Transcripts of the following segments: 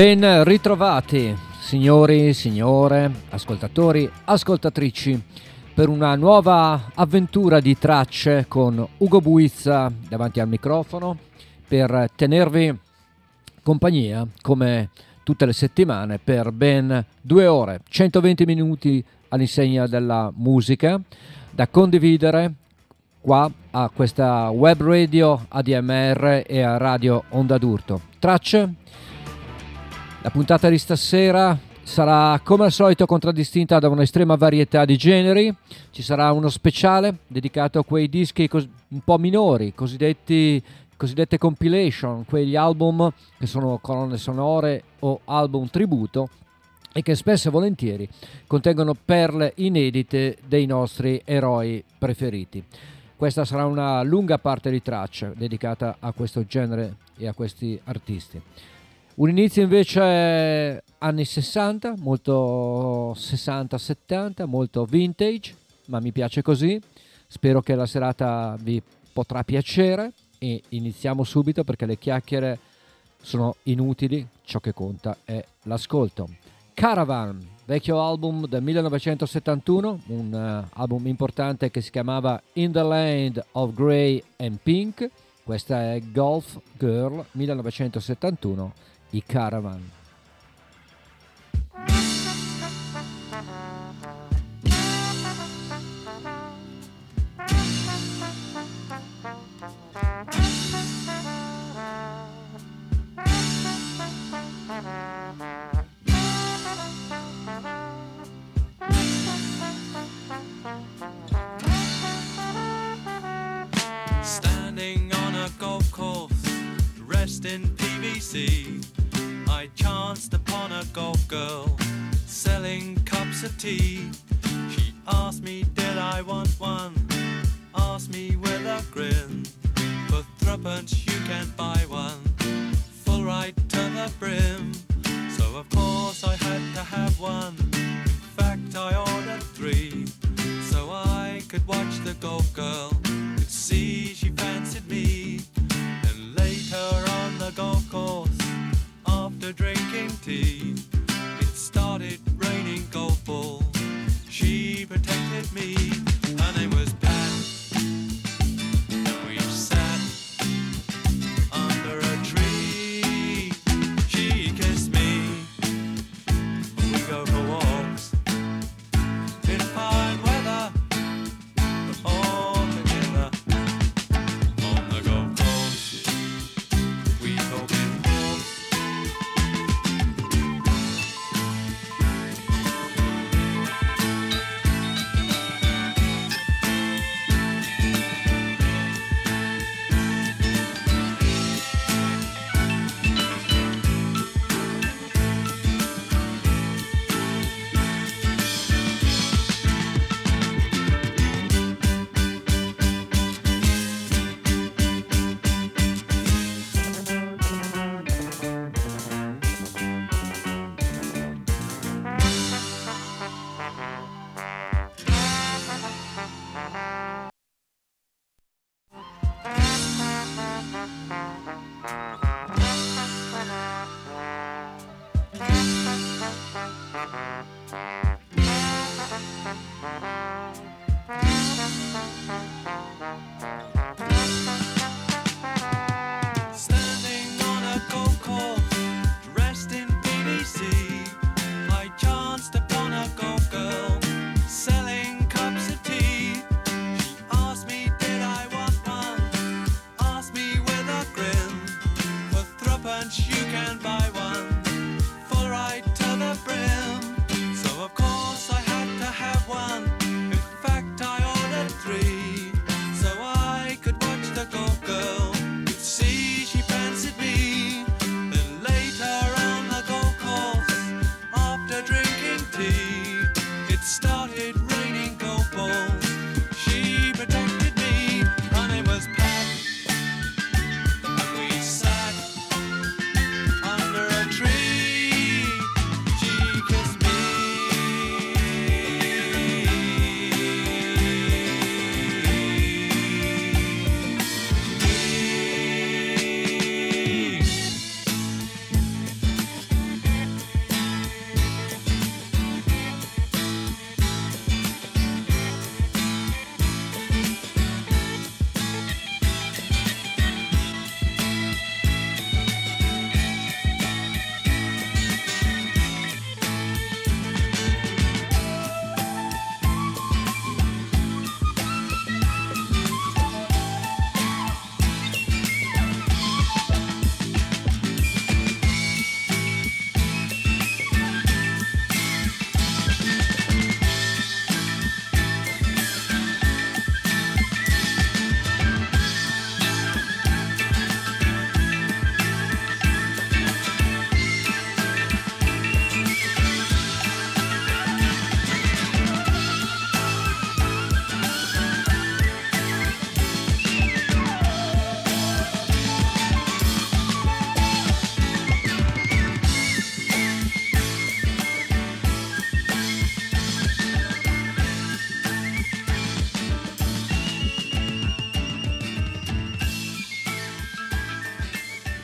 Ben ritrovati, signori, signore, ascoltatori, ascoltatrici, per una nuova avventura di tracce con Ugo Buizza davanti al microfono per tenervi compagnia come tutte le settimane per ben due ore, 120 minuti all'insegna della musica da condividere qua a questa web radio ADMR e a Radio Onda d'Urto. Tracce la puntata di stasera sarà come al solito contraddistinta da un'estrema varietà di generi. Ci sarà uno speciale dedicato a quei dischi cos- un po' minori, cosiddetti, cosiddette compilation, quegli album che sono colonne sonore o album tributo e che spesso e volentieri contengono perle inedite dei nostri eroi preferiti. Questa sarà una lunga parte di tracce dedicata a questo genere e a questi artisti. Un inizio invece anni 60, molto 60-70, molto vintage, ma mi piace così. Spero che la serata vi potrà piacere e iniziamo subito perché le chiacchiere sono inutili, ciò che conta è l'ascolto. Caravan, vecchio album del 1971, un uh, album importante che si chiamava In the Land of Grey and Pink. Questa è Golf Girl 1971 i Caravan. Standing on a golf course, dressed in PVC. I chanced upon a golf girl selling cups of tea. She asked me, did I want one? Asked me with a grin. For threepence you can buy one, full right to the brim. So of course I had to have one. In fact I ordered three, so I could watch the golf girl. Could see she fancied me. And later on the golf course after drinking tea. It started raining golf balls. She protected me. Her name was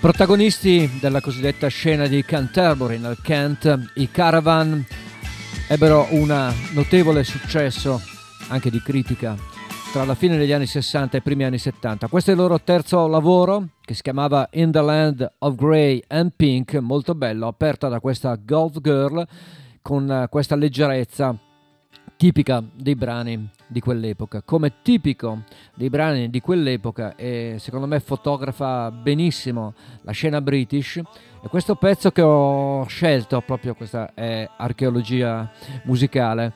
Protagonisti della cosiddetta scena di Canterbury nel Kent, i Caravan ebbero un notevole successo anche di critica tra la fine degli anni 60 e i primi anni 70. Questo è il loro terzo lavoro che si chiamava In the Land of Grey and Pink, molto bello, aperta da questa Golf Girl con questa leggerezza tipica dei brani di quell'epoca, come tipico dei brani di quell'epoca e secondo me fotografa benissimo la scena british e questo pezzo che ho scelto, proprio questa è archeologia musicale,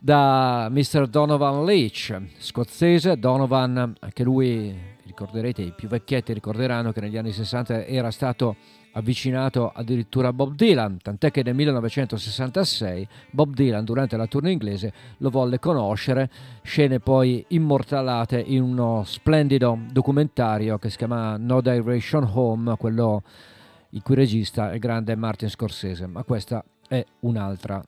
da Mr. Donovan Leach, scozzese, Donovan, anche lui, ricorderete, i più vecchietti ricorderanno che negli anni 60 era stato avvicinato addirittura a Bob Dylan, tant'è che nel 1966 Bob Dylan durante la tournée inglese lo volle conoscere, scene poi immortalate in uno splendido documentario che si chiama No Direction Home, quello il cui regista è il grande Martin Scorsese, ma questa è un'altra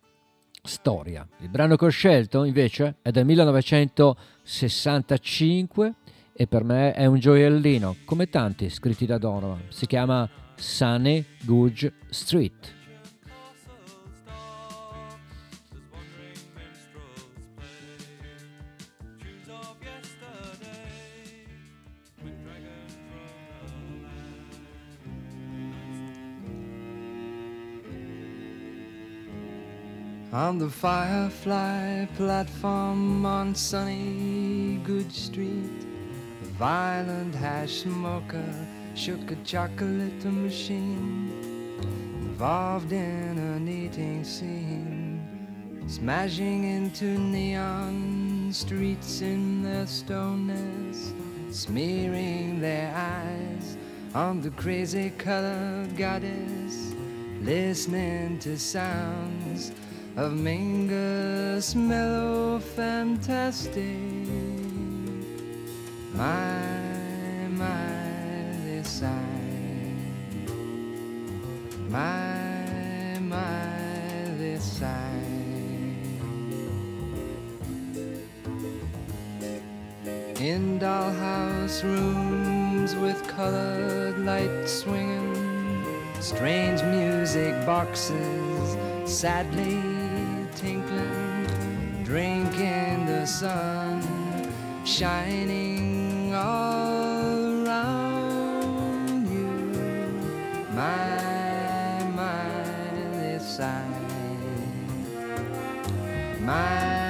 storia. Il brano che ho scelto invece è del 1965 e per me è un gioiellino, come tanti scritti da Donovan. Si chiama Sunny Gouge Street. On the Firefly platform on sunny Good Street, a violent hash smoker shook a chocolate machine involved in an eating scene, smashing into neon streets in their stoneness, smearing their eyes on the crazy color goddess, listening to sounds of Mingus mellow fantastic. My, my side. My, my. In dollhouse rooms with colored lights swinging, strange music boxes sadly tinkling, drinking the sun shining all my, my, this side. My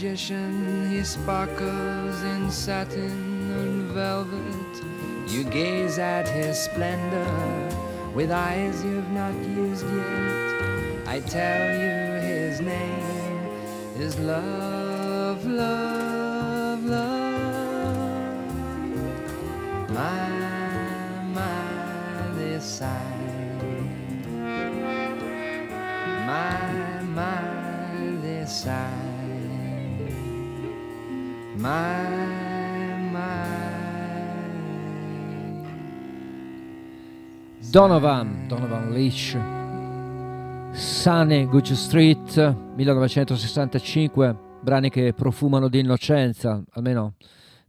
magician, he sparkles in satin and velvet. You gaze at his splendor with eyes you've not used yet. I tell you his name is love, love, love. My, my, this side. My, my, this side. My, my. Donovan, Donovan Leach, Sunny Gucci Street, 1965, brani che profumano di innocenza, almeno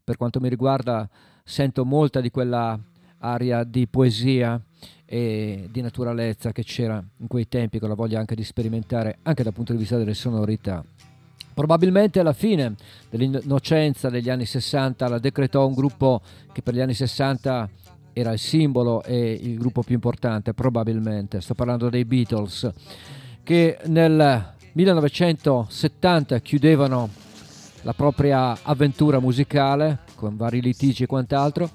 per quanto mi riguarda sento molta di quella aria di poesia e di naturalezza che c'era in quei tempi con la voglia anche di sperimentare anche dal punto di vista delle sonorità. Probabilmente alla fine dell'innocenza degli anni 60 la decretò un gruppo che per gli anni 60 era il simbolo e il gruppo più importante, probabilmente. Sto parlando dei Beatles, che nel 1970 chiudevano la propria avventura musicale con vari litigi e quant'altro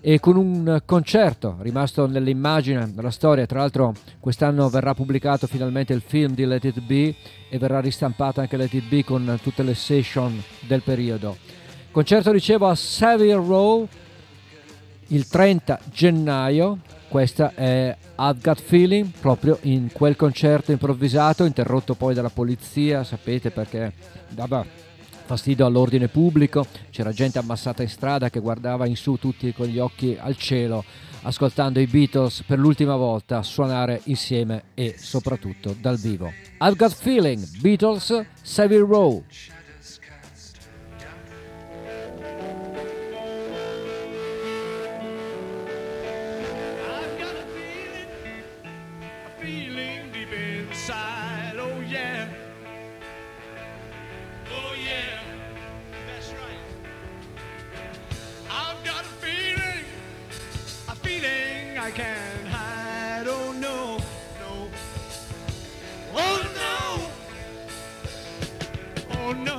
e con un concerto rimasto nell'immagine, nella storia. Tra l'altro quest'anno verrà pubblicato finalmente il film di Let It Be e verrà ristampato anche Let It Be con tutte le session del periodo. Concerto dicevo a Savile Row il 30 gennaio. Questa è I've Got Feeling, proprio in quel concerto improvvisato, interrotto poi dalla polizia, sapete perché, vabbè, fastidio all'ordine pubblico, c'era gente ammassata in strada che guardava in su tutti con gli occhi al cielo, ascoltando i Beatles per l'ultima volta suonare insieme e soprattutto dal vivo. I've Got Feeling, Beatles, Savile Row. Oh no!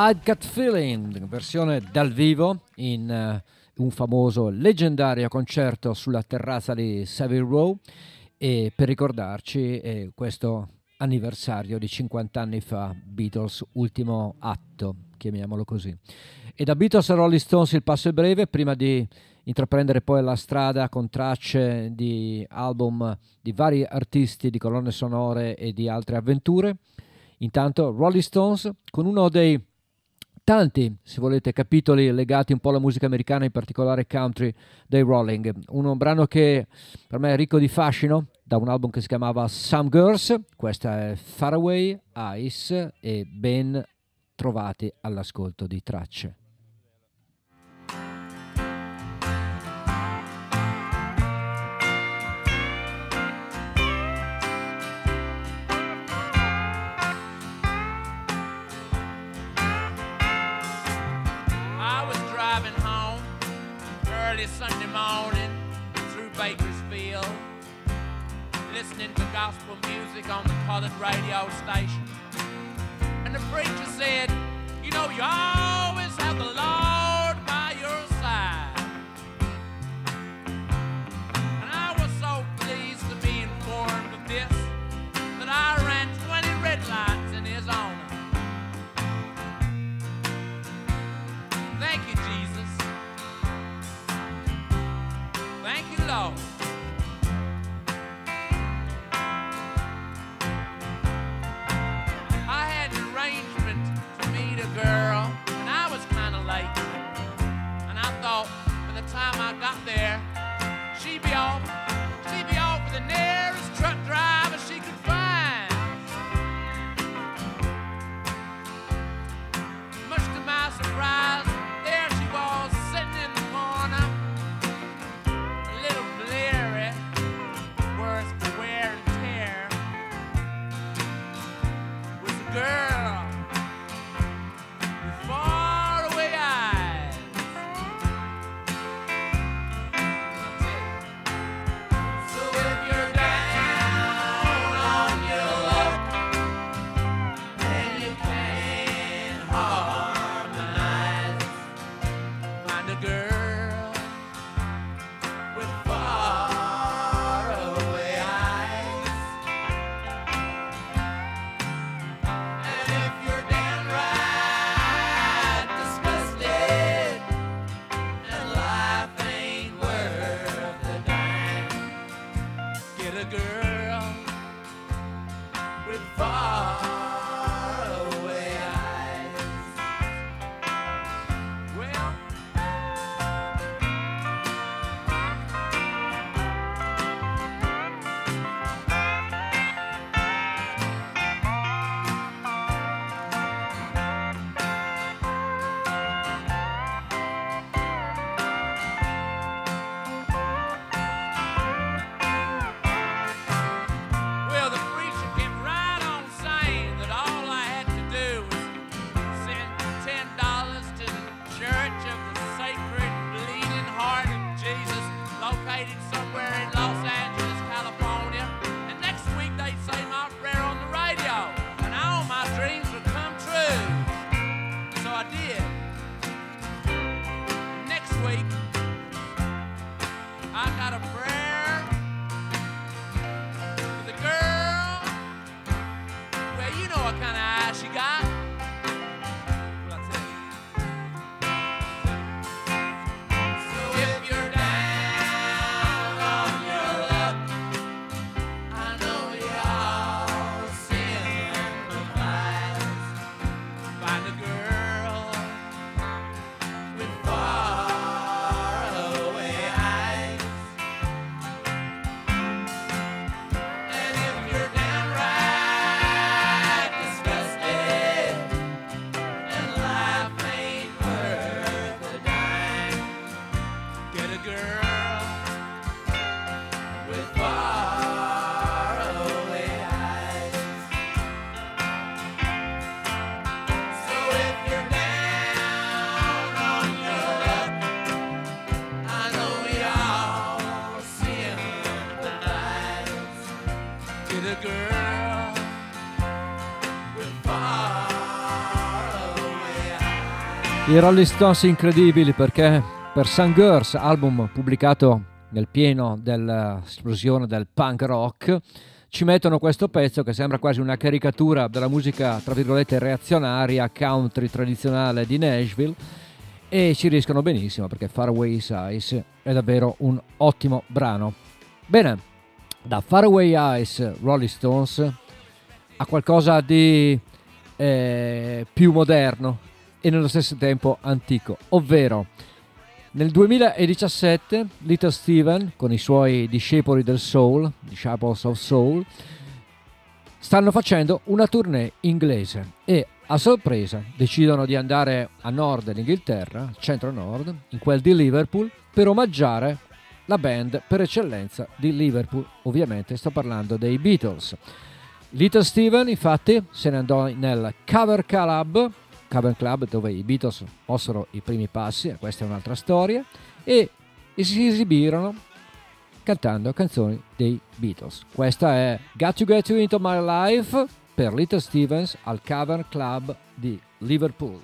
I've Got Feeling, versione dal vivo in uh, un famoso leggendario concerto sulla terrazza di Savile Row e per ricordarci eh, questo anniversario di 50 anni fa, Beatles ultimo atto, chiamiamolo così. E da Beatles a Rolling Stones il passo è breve, prima di intraprendere poi la strada con tracce di album di vari artisti, di colonne sonore e di altre avventure. Intanto Rolling Stones con uno dei tanti, se volete, capitoli legati un po' alla musica americana, in particolare country dei Rolling. Un brano che per me è ricco di fascino, da un album che si chiamava Some Girls, questa è Faraway, Ice e ben trovati all'ascolto di tracce. Sunday morning through Bakersfield, listening to gospel music on the colored radio station. And the preacher said, You know, you always have the Lord there, she'd be off. I Rolling Stones incredibili perché per Sun Girls, album pubblicato nel pieno dell'esplosione del punk rock, ci mettono questo pezzo che sembra quasi una caricatura della musica, tra virgolette, reazionaria, country tradizionale di Nashville e ci riescono benissimo perché Faraway Eyes è davvero un ottimo brano. Bene, da Faraway Eyes Rolling Stones a qualcosa di eh, più moderno e nello stesso tempo antico, ovvero nel 2017 Little Steven con i suoi discepoli del soul, Disciples of Soul, stanno facendo una tournée inglese e a sorpresa decidono di andare a nord dell'Inghilterra, centro-nord, in quel di Liverpool, per omaggiare la band per eccellenza di Liverpool. Ovviamente sto parlando dei Beatles. Little Steven infatti se ne andò nel Cover Club, Cover Club dove i Beatles mossero i primi passi, questa è un'altra storia, e si esibirono cantando canzoni dei Beatles. Questa è Got to Get You Into My Life per Little Stevens al Cavern Club di Liverpool.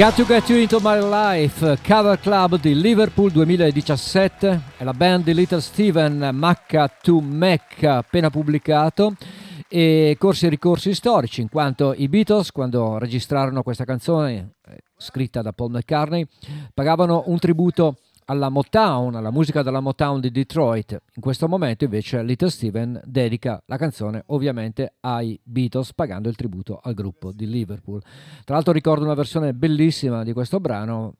Got to Get You Into My Life, cover club di Liverpool 2017, è la band di Little Steven Macca to Mecca appena pubblicato. E corsi e ricorsi storici in quanto i Beatles quando registrarono questa canzone eh, scritta da Paul McCartney pagavano un tributo alla Motown, alla musica della Motown di Detroit. In questo momento invece Little Steven dedica la canzone ovviamente ai Beatles pagando il tributo al gruppo di Liverpool. Tra l'altro ricordo una versione bellissima di questo brano,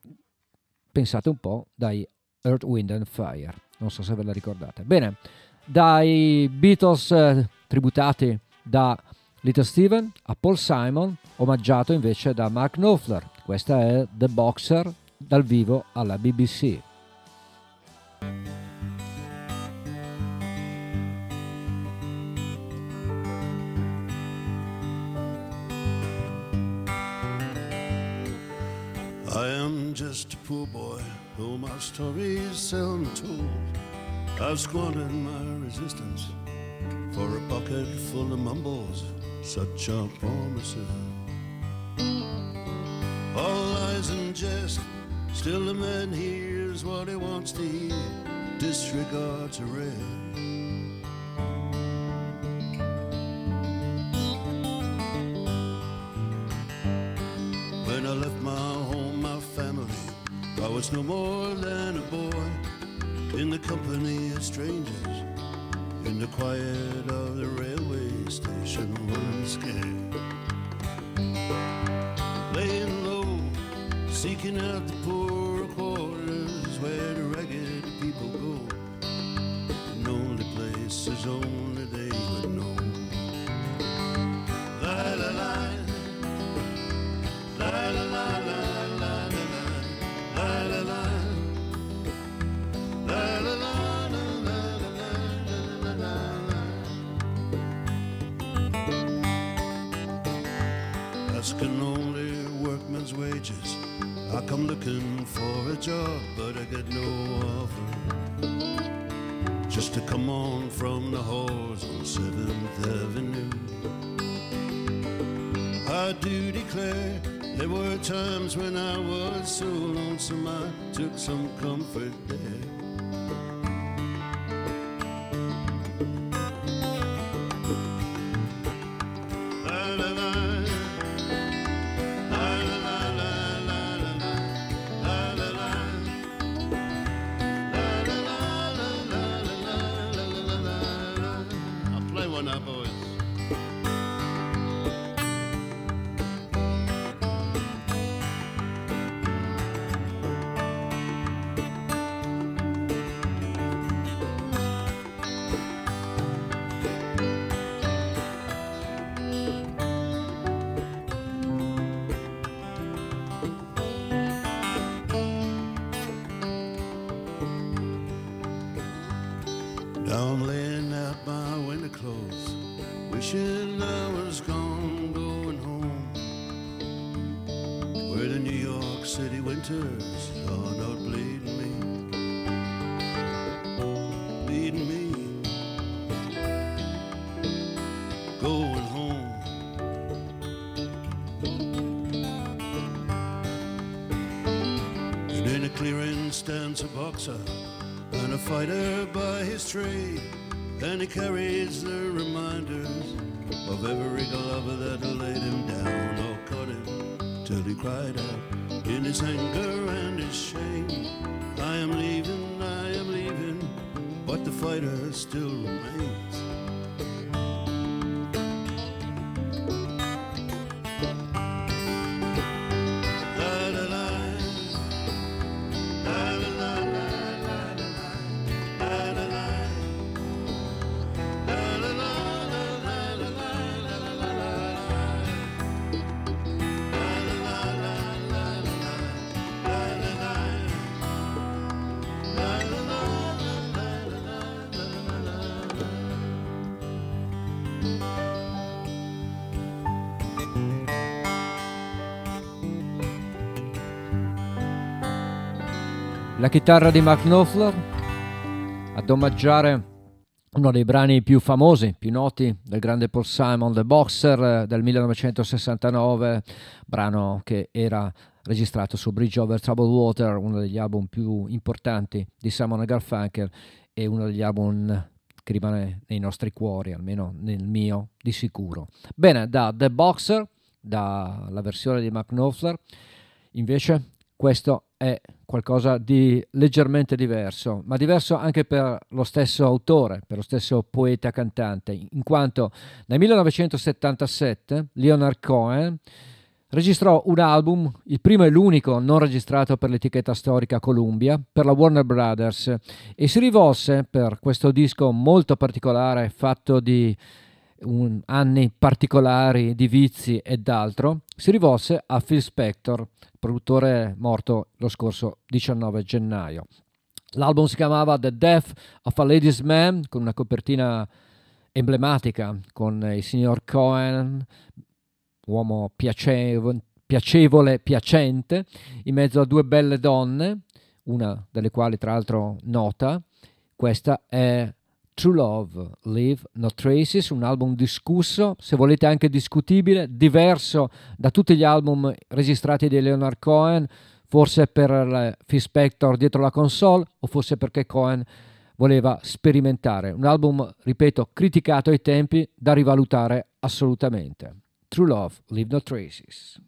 pensate un po', dai Earth, Wind and Fire. Non so se ve la ricordate. Bene, dai Beatles eh, tributati da Little Steven a Paul Simon, omaggiato invece da Mark Knopfler. Questa è The Boxer dal vivo alla BBC. I am just a poor boy, though my story is seldom told. I've squandered my resistance for a pocket full of mumbles, such are promises. All lies and jest, still the man hears what he wants to hear, disregards a red. When I left my home, my family, I was no more than a boy in the company of strangers, in the quiet of the railway station, running scared. Laying low, seeking out the poor lonesome I took some comfort boxer and a fighter by his trade, and he carries the reminders of every glover that laid him down or cut him till he cried out in his anger and his shame. La chitarra di Mark Knopfler ad omaggiare uno dei brani più famosi, più noti del grande Paul Simon, The Boxer eh, del 1969, brano che era registrato su Bridge Over Troubled Water, uno degli album più importanti di Simon Garfunkel e uno degli album che rimane nei nostri cuori, almeno nel mio di sicuro. Bene, da The Boxer, dalla versione di Mark Knopfler, invece questo è qualcosa di leggermente diverso, ma diverso anche per lo stesso autore, per lo stesso poeta cantante, in quanto nel 1977 Leonard Cohen registrò un album, il primo e l'unico non registrato per l'etichetta storica Columbia, per la Warner Brothers, e si rivolse per questo disco molto particolare, fatto di un- anni particolari di vizi ed altro, si rivolse a Phil Spector, produttore morto lo scorso 19 gennaio. L'album si chiamava The Death of a Ladies Man, con una copertina emblematica con il signor Cohen, uomo piacevo- piacevole, piacente, in mezzo a due belle donne, una delle quali tra l'altro nota. Questa è True Love, Leave No Traces, un album discusso, se volete anche discutibile, diverso da tutti gli album registrati di Leonard Cohen, forse per il Phil Spector dietro la console o forse perché Cohen voleva sperimentare. Un album, ripeto, criticato ai tempi, da rivalutare assolutamente. True Love, Leave No Traces.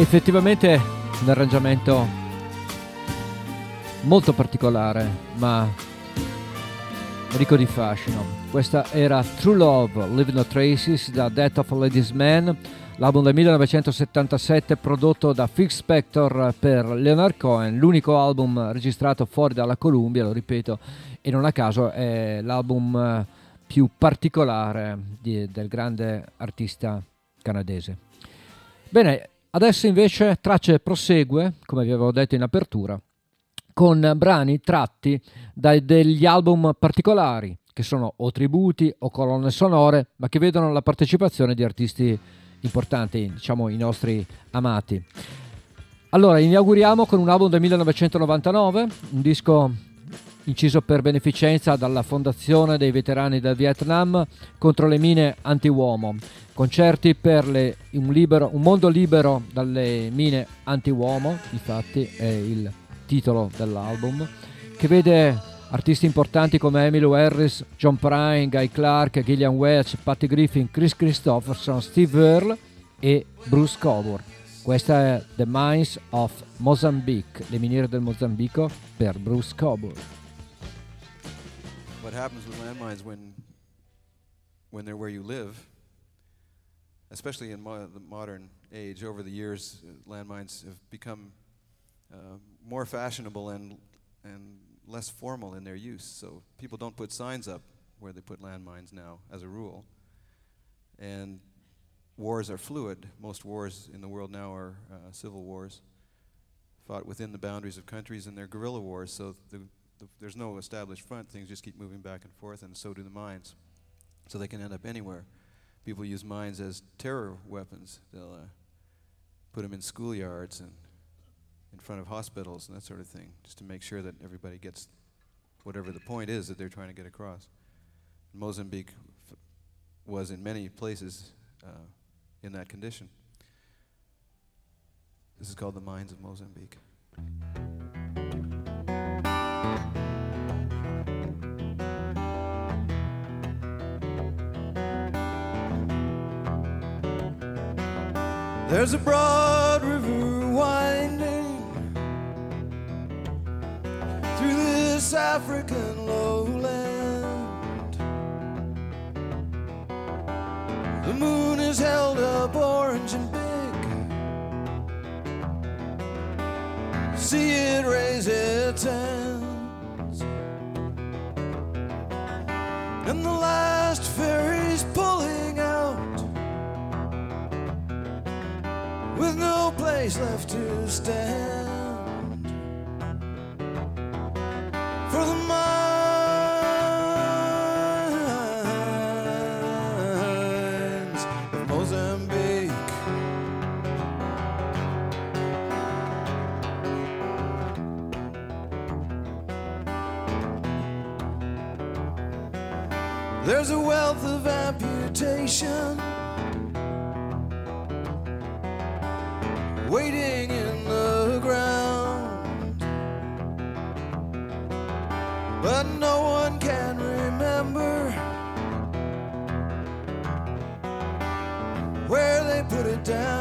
Effettivamente un arrangiamento molto particolare, ma ricco di fascino. Questa era True Love, Leave No Traces da Death of a Ladies Man, l'album del 1977 prodotto da Phil Spector per Leonard Cohen, l'unico album registrato fuori dalla Columbia, lo ripeto, e non a caso è l'album più particolare di- del grande artista canadese. Bene, adesso invece Tracce prosegue, come vi avevo detto in apertura, con brani tratti da degli album particolari, che sono o tributi o colonne sonore, ma che vedono la partecipazione di artisti importanti, diciamo i nostri amati. Allora, inauguriamo con un album del 1999, un disco inciso per beneficenza dalla Fondazione dei Veterani del Vietnam contro le mine anti-uomo. Concerti per le- un, libero- un mondo libero dalle mine anti-uomo, infatti è il titolo dell'album, che vede artisti importanti come Emily Harris, John Prine, Guy Clark, Gillian Welch, Patty Griffin, Chris Christopherson, Steve Earle e Bruce Coburn. Questa è The Mines of Mozambique, le miniere del Mozambico per Bruce Coburn. What happens with landmines when when they're where you live, especially in mo- the modern age. Over the years, uh, landmines have become uh, more fashionable and and less formal in their use. So people don't put signs up where they put landmines now, as a rule. And wars are fluid. Most wars in the world now are uh, civil wars, fought within the boundaries of countries, and they're guerrilla wars. So the, the, there's no established front. Things just keep moving back and forth, and so do the mines. So they can end up anywhere. People use mines as terror weapons. They'll uh, put them in schoolyards and in front of hospitals and that sort of thing, just to make sure that everybody gets whatever the point is that they're trying to get across. Mozambique f- was in many places uh, in that condition. This is called the Mines of Mozambique. There's a broad river winding through this African lowland. The moon is held up orange and big, see it raise its hands. And the last place left to stand. For the mines of Mozambique. There's a wealth of amputation down.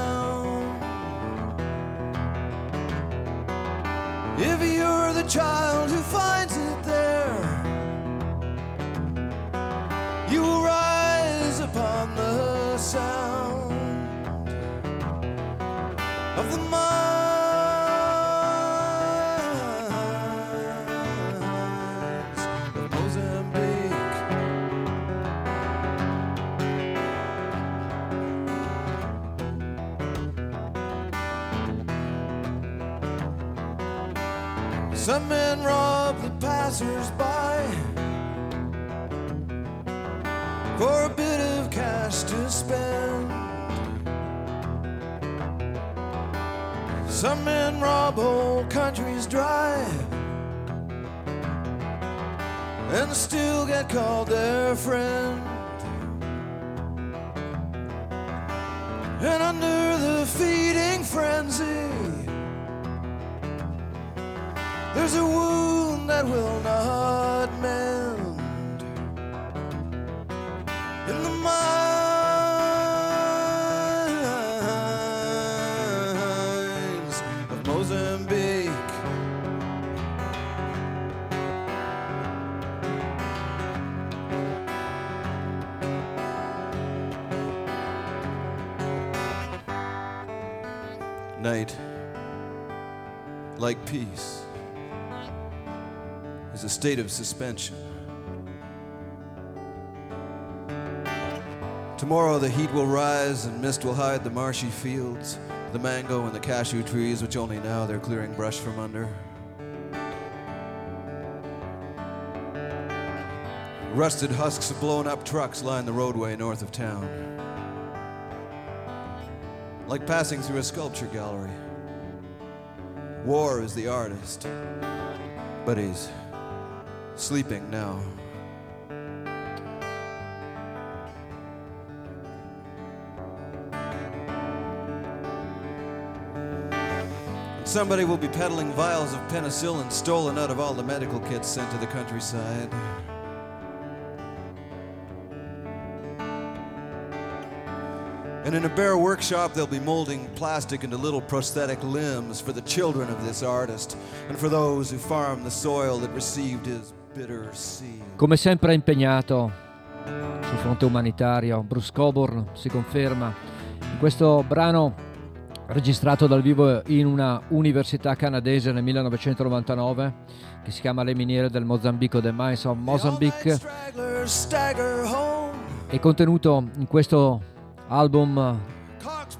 Passers-by for a bit of cash to spend. Some men rob whole countries dry and still get called their friend. And under the feeding frenzy, there's a wound that will not mend. In the mines of Mozambique. Night, like peace, state of suspension. Tomorrow the heat will rise and mist will hide the marshy fields, the mango and the cashew trees, which only now they're clearing brush from under. Rusted husks of blown up trucks line the roadway north of town. Like passing through a sculpture gallery. War is the artist, but he's sleeping now. Somebody will be peddling vials of penicillin stolen out of all the medical kits sent to the countryside. And in a bare workshop, they'll be molding plastic into little prosthetic limbs for the children of this artist and for those who farm the soil that received his. Come sempre impegnato sul fronte umanitario, Bruce Coburn si conferma in questo brano registrato dal vivo in una università canadese nel 1999 che si chiama Le miniere del Mozambico, The Mines of Mozambique, è contenuto in questo album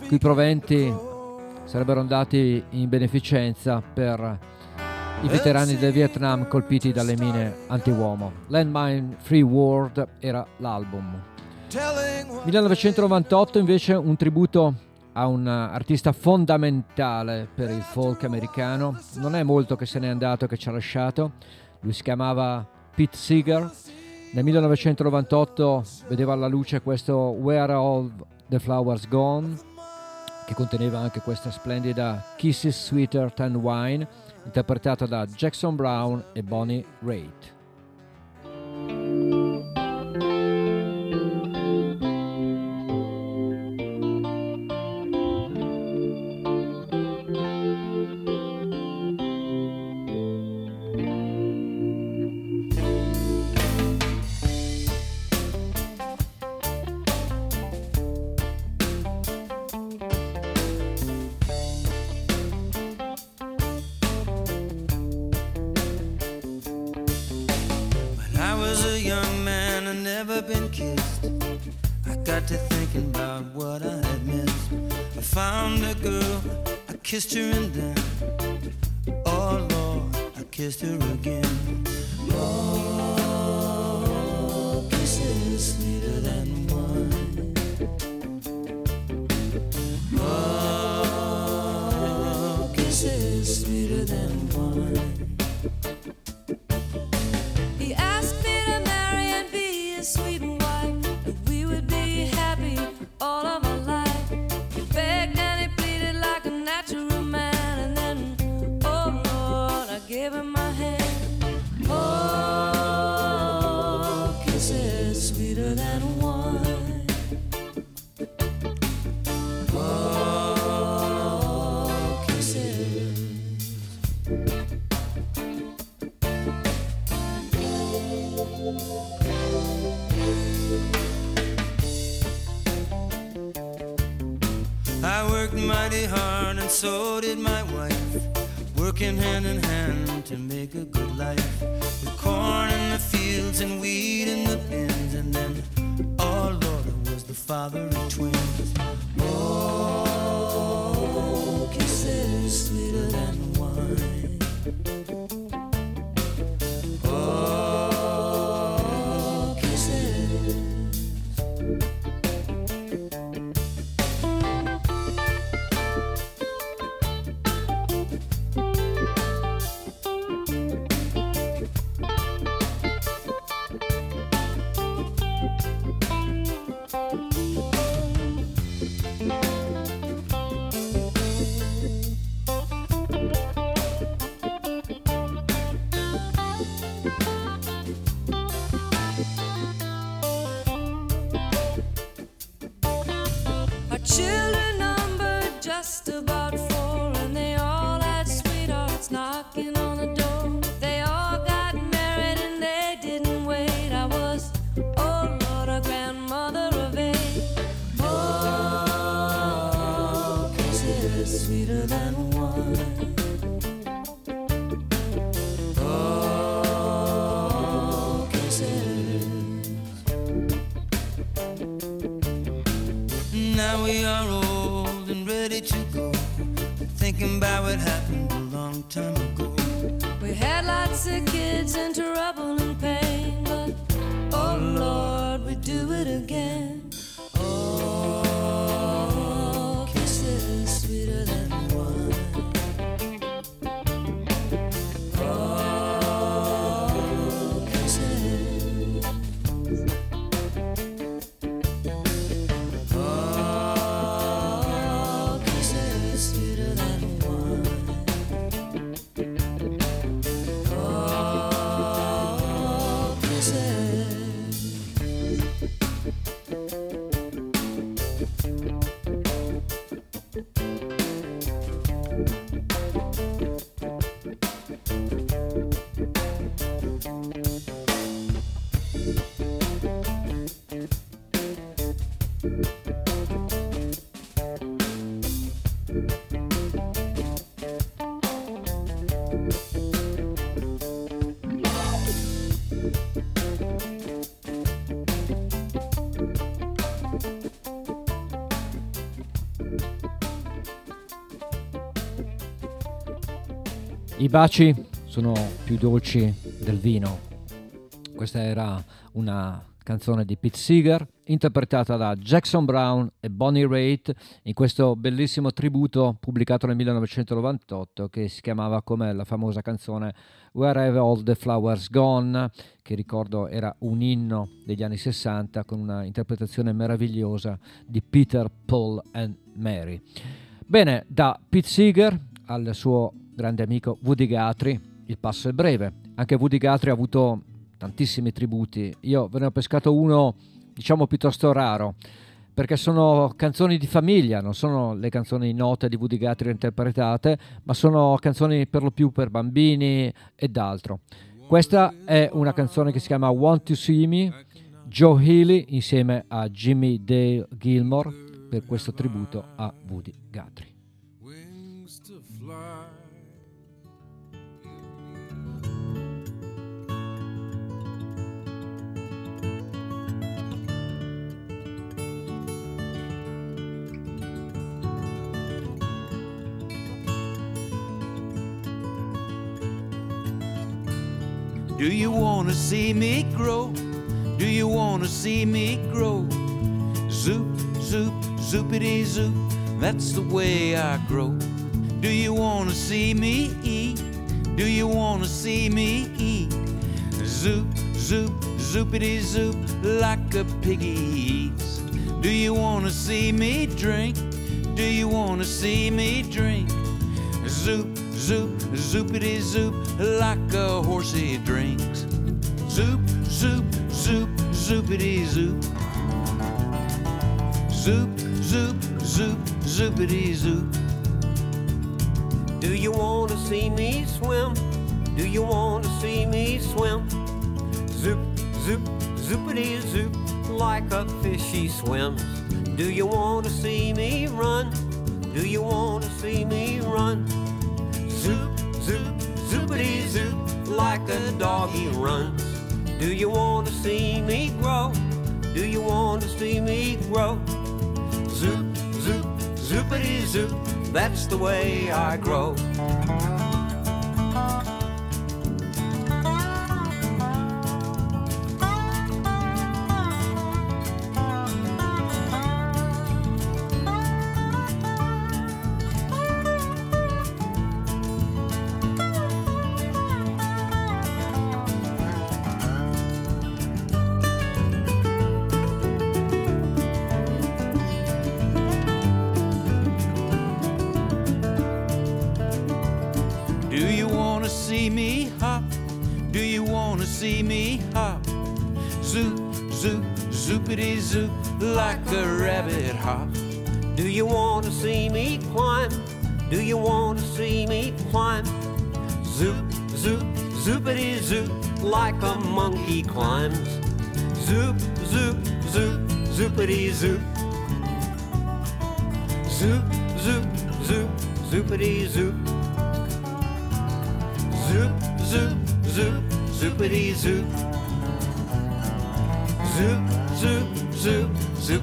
cui proventi sarebbero andati in beneficenza per i veterani del Vietnam colpiti dalle mine antiuomo. Landmine Free World era l'album. Telling 1998 invece un tributo a un artista fondamentale per il folk americano. Non è molto che se n'è andato, che ci ha lasciato. Lui si chiamava Pete Seeger. Nel 1998 vedeva alla luce questo Where All the Flowers Gone, che conteneva anche questa splendida Kisses Sweeter Than Wine, interpretata da Jackson Brown e Bonnie Raitt. So Baci sono più dolci del vino. Questa era una canzone di Pete Seeger interpretata da Jackson Brown e Bonnie Raitt in questo bellissimo tributo pubblicato nel 1998 che si chiamava come la famosa canzone Where Have All the Flowers Gone che ricordo era un inno degli anni 60 con una interpretazione meravigliosa di Peter, Paul and Mary. Bene, da Pete Seeger al suo grande amico Woody Guthrie, il passo è breve. Anche Woody Guthrie ha avuto tantissimi tributi. Io ve ne ho pescato uno, diciamo, piuttosto raro, perché sono canzoni di famiglia, non sono le canzoni note di Woody Guthrie interpretate, ma sono canzoni per lo più per bambini ed altro. Questa è una canzone che si chiama Want to See Me, Joe Healy insieme a Jimmy Dale Gilmore per questo tributo a Woody Guthrie. Do you wanna see me grow? Do you wanna see me grow? Zoop, zoop, zoopity zoop, that's the way I grow. Do you wanna see me eat? Do you wanna see me eat? Zoop, zoop, zoopity zoop, like a piggy eats. Do you wanna see me drink? Do you wanna see me drink? Zoop, zoop, zoopity zoop, like a horsey drinks. Zoop, zoop, zoop, zoopity zoop. Zoop, zoop, zoop, zoopity zoop. Do you want to see me swim? Do you want to see me swim? Zoop, zoop, zoopity zoop, like a fishy swims. Do you want to see me run? Do you want to see me run? Zoop, like a dog he runs. Do you want to see me grow? Do you want to see me grow? Zoop, zoop, zoopity zoop, that's the way I grow.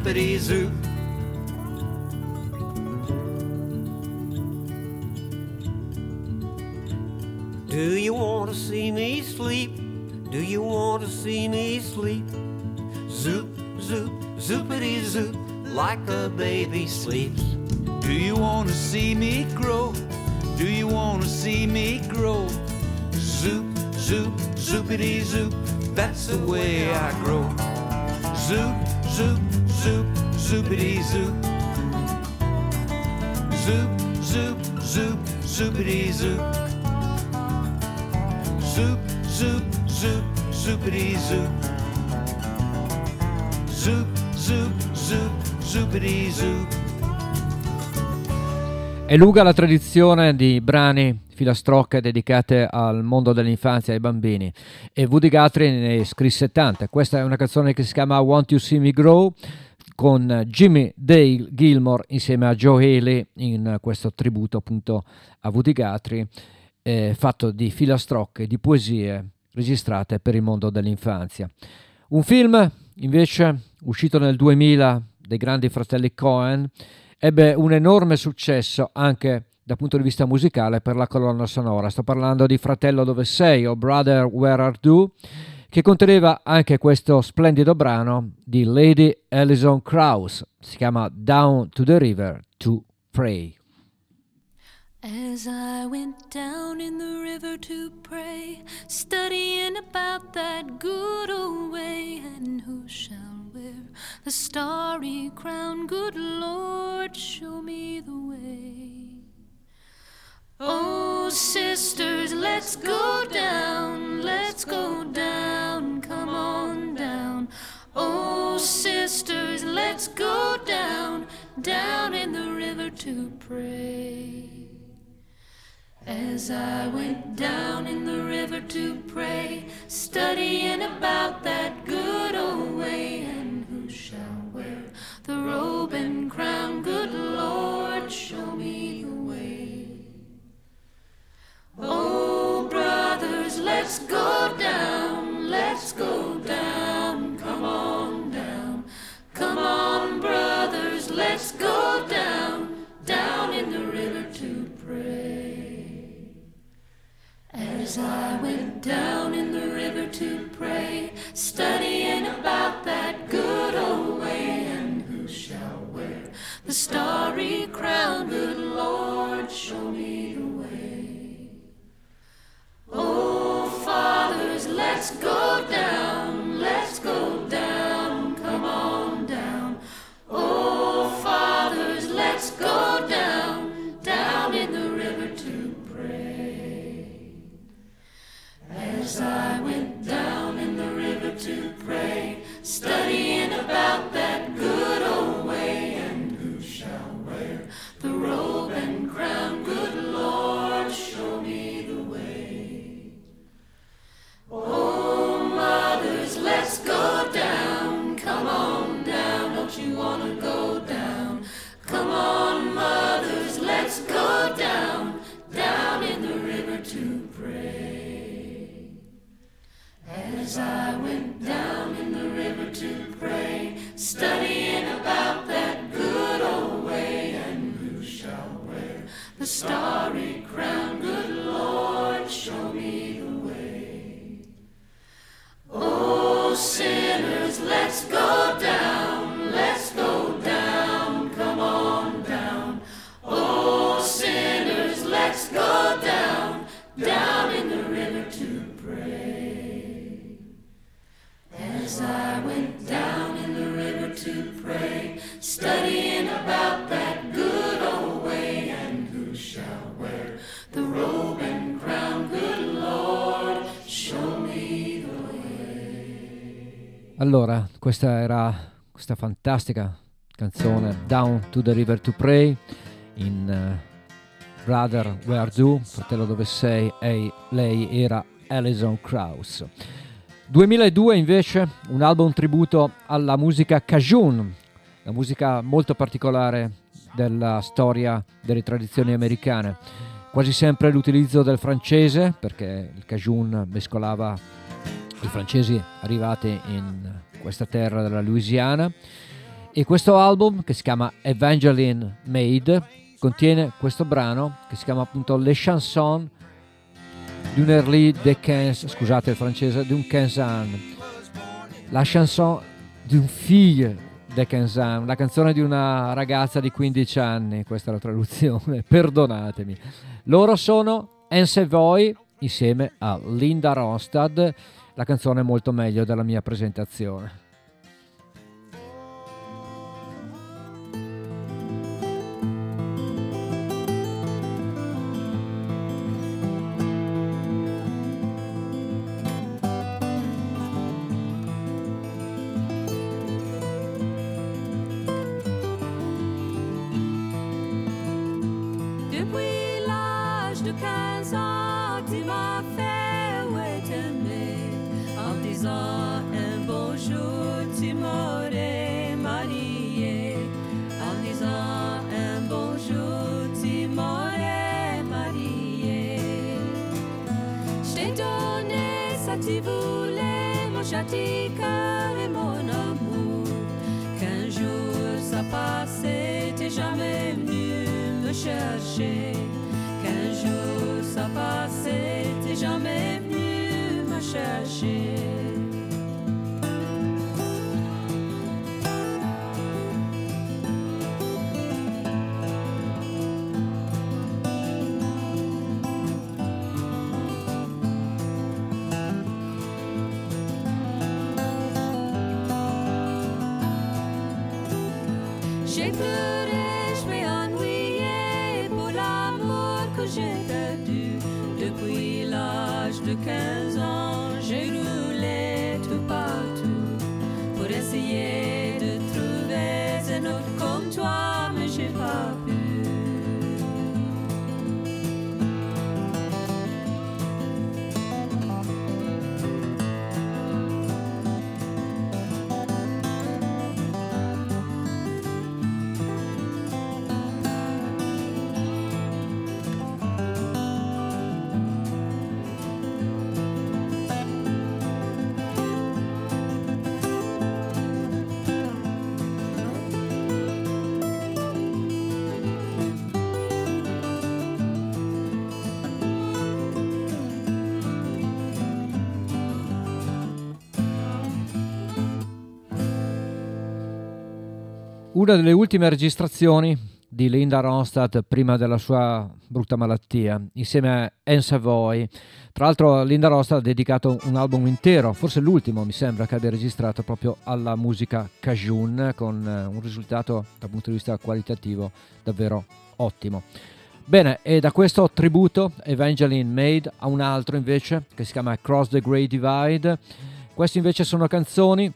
Zoop. Do you want to see me sleep? Do you want to see me sleep? Zoop, zoop, zoopity zoop, like a baby sleeps. È lunga la tradizione di brani filastrocche dedicate al mondo dell'infanzia e ai bambini e Woody Guthrie ne scrisse tante. Questa è una canzone che si chiama Want You See Me Grow con Jimmy Dale Gilmore insieme a Joe Haley in questo tributo appunto a Woody Guthrie eh, fatto di filastrocche, di poesie registrate per il mondo dell'infanzia. Un film invece uscito nel 2000 dei grandi fratelli Cohen ebbe un enorme successo anche dal punto di vista musicale per la colonna sonora. Sto parlando di Fratello dove sei o Brother Where Are You, che conteneva anche questo splendido brano di Lady Alison Krauss. Si chiama Down to the River to Pray. As I went down in the river to pray, studying about that good old the starry crown? Good Lord, show me the way. Oh, sisters, let's go down, let's go down, come on down. Oh, sisters, let's go down, down in the river to pray. As I went down in the river to pray, studying about that good the robe and crown? Good Lord, show me the way. Oh, brothers, let's go down, let's go down, come on down. Come on, brothers, let's go down, down in the river to pray. As I went down in the river to pray, studying about that good old the starry crown? Good Lord, show me the way. Oh, fathers, let's go down, let's go let's go down. Come on down. Don't you want to go down? Come on, mothers, let's go down. Down in the river to pray. As I went down in the river to pray, studying about that good old way, and who shall wear the starry crown? Good Lord, show me. Oh, sinners, let's go down, let's go down, come on down. Oh, sinners, let's go down, down in the river to pray. As I went down in the river to pray, studying about that good old Allora, questa era questa fantastica canzone Down to the River to Pray in eh, Brother Where Do, fratello dove sei, e lei era Alison Krauss. 2002 invece un album tributo alla musica Cajun, la musica molto particolare della storia delle tradizioni americane. Quasi sempre l'utilizzo del francese, perché il Cajun mescolava i francesi arrivati in questa terra della Louisiana. E questo album, che si chiama Evangeline Made, contiene questo brano che si chiama appunto Les Chansons d'un Early de Quinze, scusate il francese, d'un Quinzan. La chanson d'un fille de Quinzan, la canzone di una ragazza di 15 anni, questa è la traduzione, perdonatemi. Loro sono Ensevoy insieme a Linda Rostad, la canzone è molto meglio della mia presentazione. Una delle ultime registrazioni di Linda Ronstadt prima della sua brutta malattia, insieme a Anne Savoy. Tra l'altro Linda Ronstadt ha dedicato un album intero, forse l'ultimo mi sembra che abbia registrato proprio alla musica cajun, con eh, un risultato dal punto di vista qualitativo davvero ottimo. Bene, e da questo tributo Evangeline Made a un altro invece che si chiama Cross the Great Divide. Queste invece sono canzoni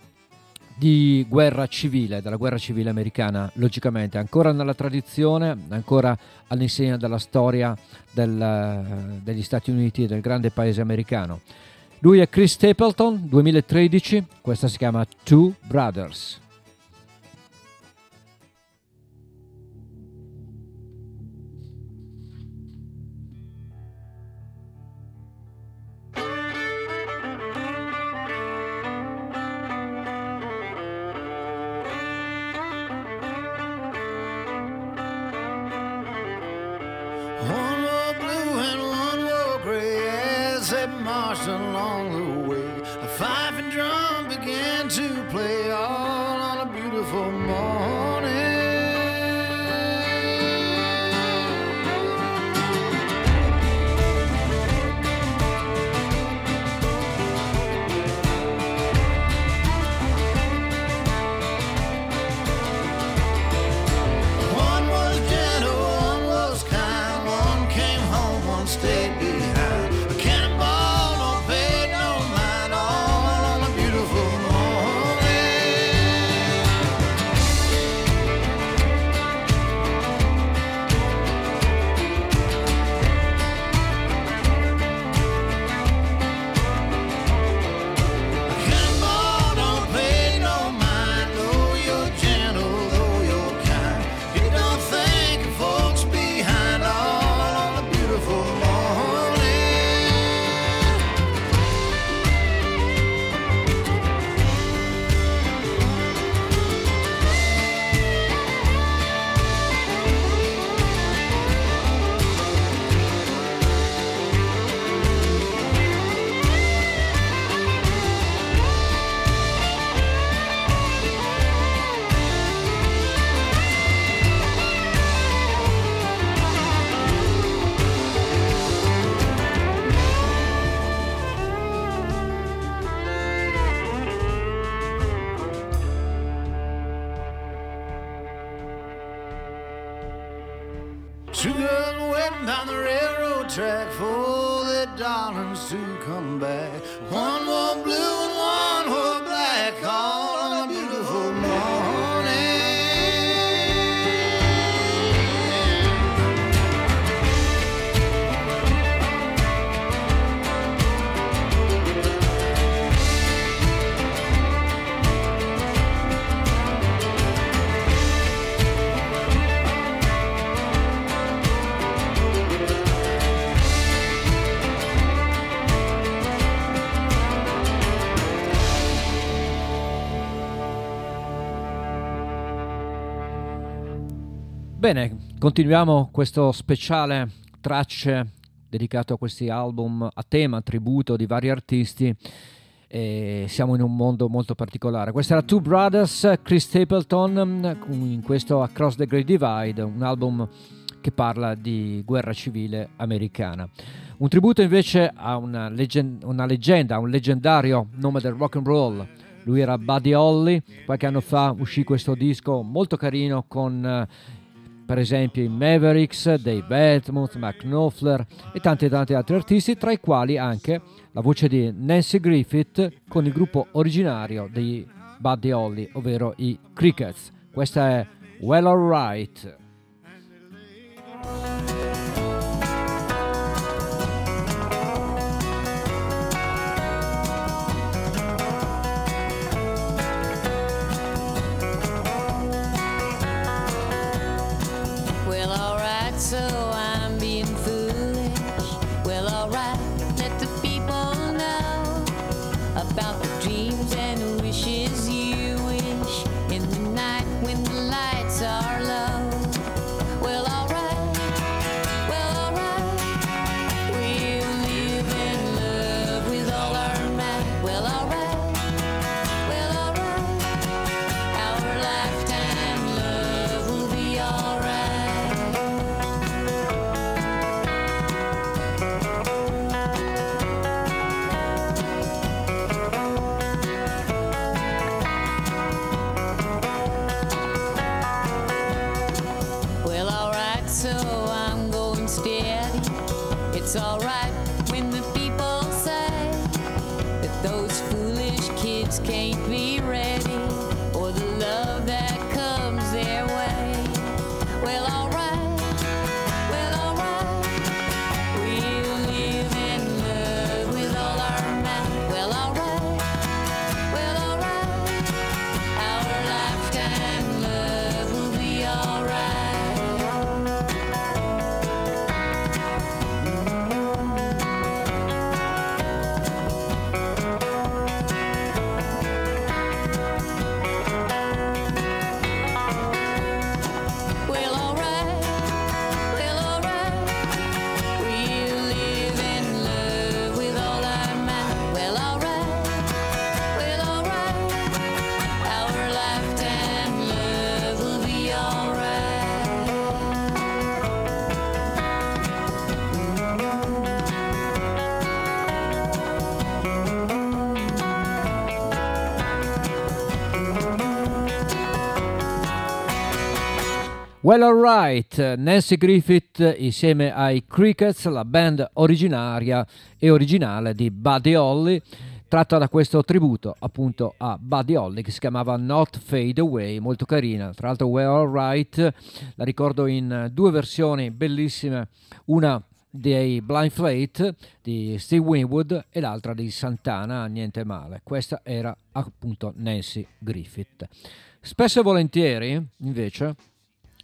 di guerra civile, della guerra civile americana, logicamente, ancora nella tradizione, ancora all'insegna della storia del, degli Stati Uniti e del grande paese americano. Lui è Chris Stapleton, 2013, questa si chiama Two Brothers. Continuiamo questo speciale tracce dedicato a questi album a tema, a tributo di vari artisti. E siamo in un mondo molto particolare. Questa era Two Brothers, Chris Stapleton, in questo Across the Great Divide, un album che parla di guerra civile americana. Un tributo invece a una, leggen- una leggenda, a un leggendario nome del rock and roll. Lui era Buddy Holly, qualche anno fa uscì questo disco molto carino con eh, per esempio i Mavericks, Edmunds, Mark Knopfler e tanti tanti altri artisti, tra i quali anche la voce di Nancy Griffith con il gruppo originario di Buddy Holly, ovvero i Crickets. Questa è Well Alright. so I Well Alright, Nancy Griffith insieme ai Crickets, la band originaria e originale di Buddy Holly, tratta da questo tributo appunto a Buddy Holly che si chiamava Not Fade Away, molto carina. Tra l'altro Well Alright la ricordo in due versioni bellissime, una dei Blind Fate di Steve Winwood e l'altra di Santana, niente male. Questa era appunto Nancy Griffith. Spesso e volentieri, invece,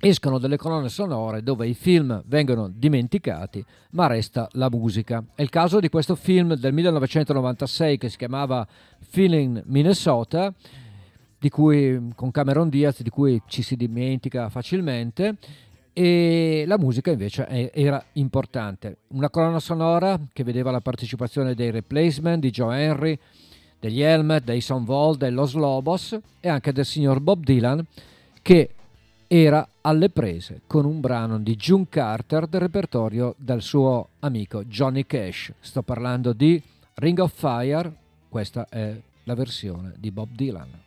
escono delle colonne sonore dove i film vengono dimenticati, ma resta la musica. È il caso di questo film del 1996 che si chiamava Feeling Minnesota, cui, con Cameron Diaz, di cui ci si dimentica facilmente. E la musica invece era importante. Una colonna sonora che vedeva la partecipazione dei replacement di Joe Henry, degli Helmet, dei Sonvold, dei Los Lobos e anche del signor Bob Dylan che era alle prese con un brano di June Carter del repertorio del suo amico Johnny Cash. Sto parlando di Ring of Fire, questa è la versione di Bob Dylan.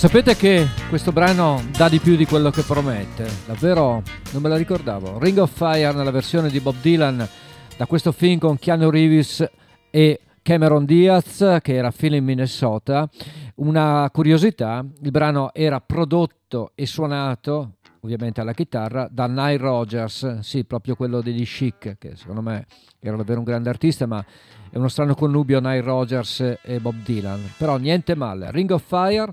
sapete che questo brano dà di più di quello che promette, davvero non me la ricordavo. Ring of Fire nella versione di Bob Dylan da questo film con Keanu Reeves e Cameron Diaz che era film in Minnesota. Una curiosità, il brano era prodotto e suonato ovviamente alla chitarra da Nile Rogers, sì, proprio quello degli Chic, che secondo me era davvero un grande artista, ma è uno strano connubio Nile Rogers e Bob Dylan. Però niente male, Ring of Fire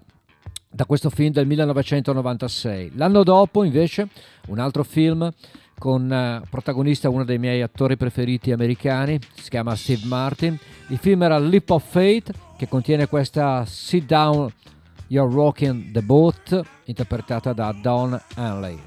da questo film del 1996. L'anno dopo, invece, un altro film con eh, protagonista uno dei miei attori preferiti americani, si chiama Steve Martin. Il film era Leap of Fate, che contiene questa Sit Down, You're Rocking the Boat, interpretata da Don Henley.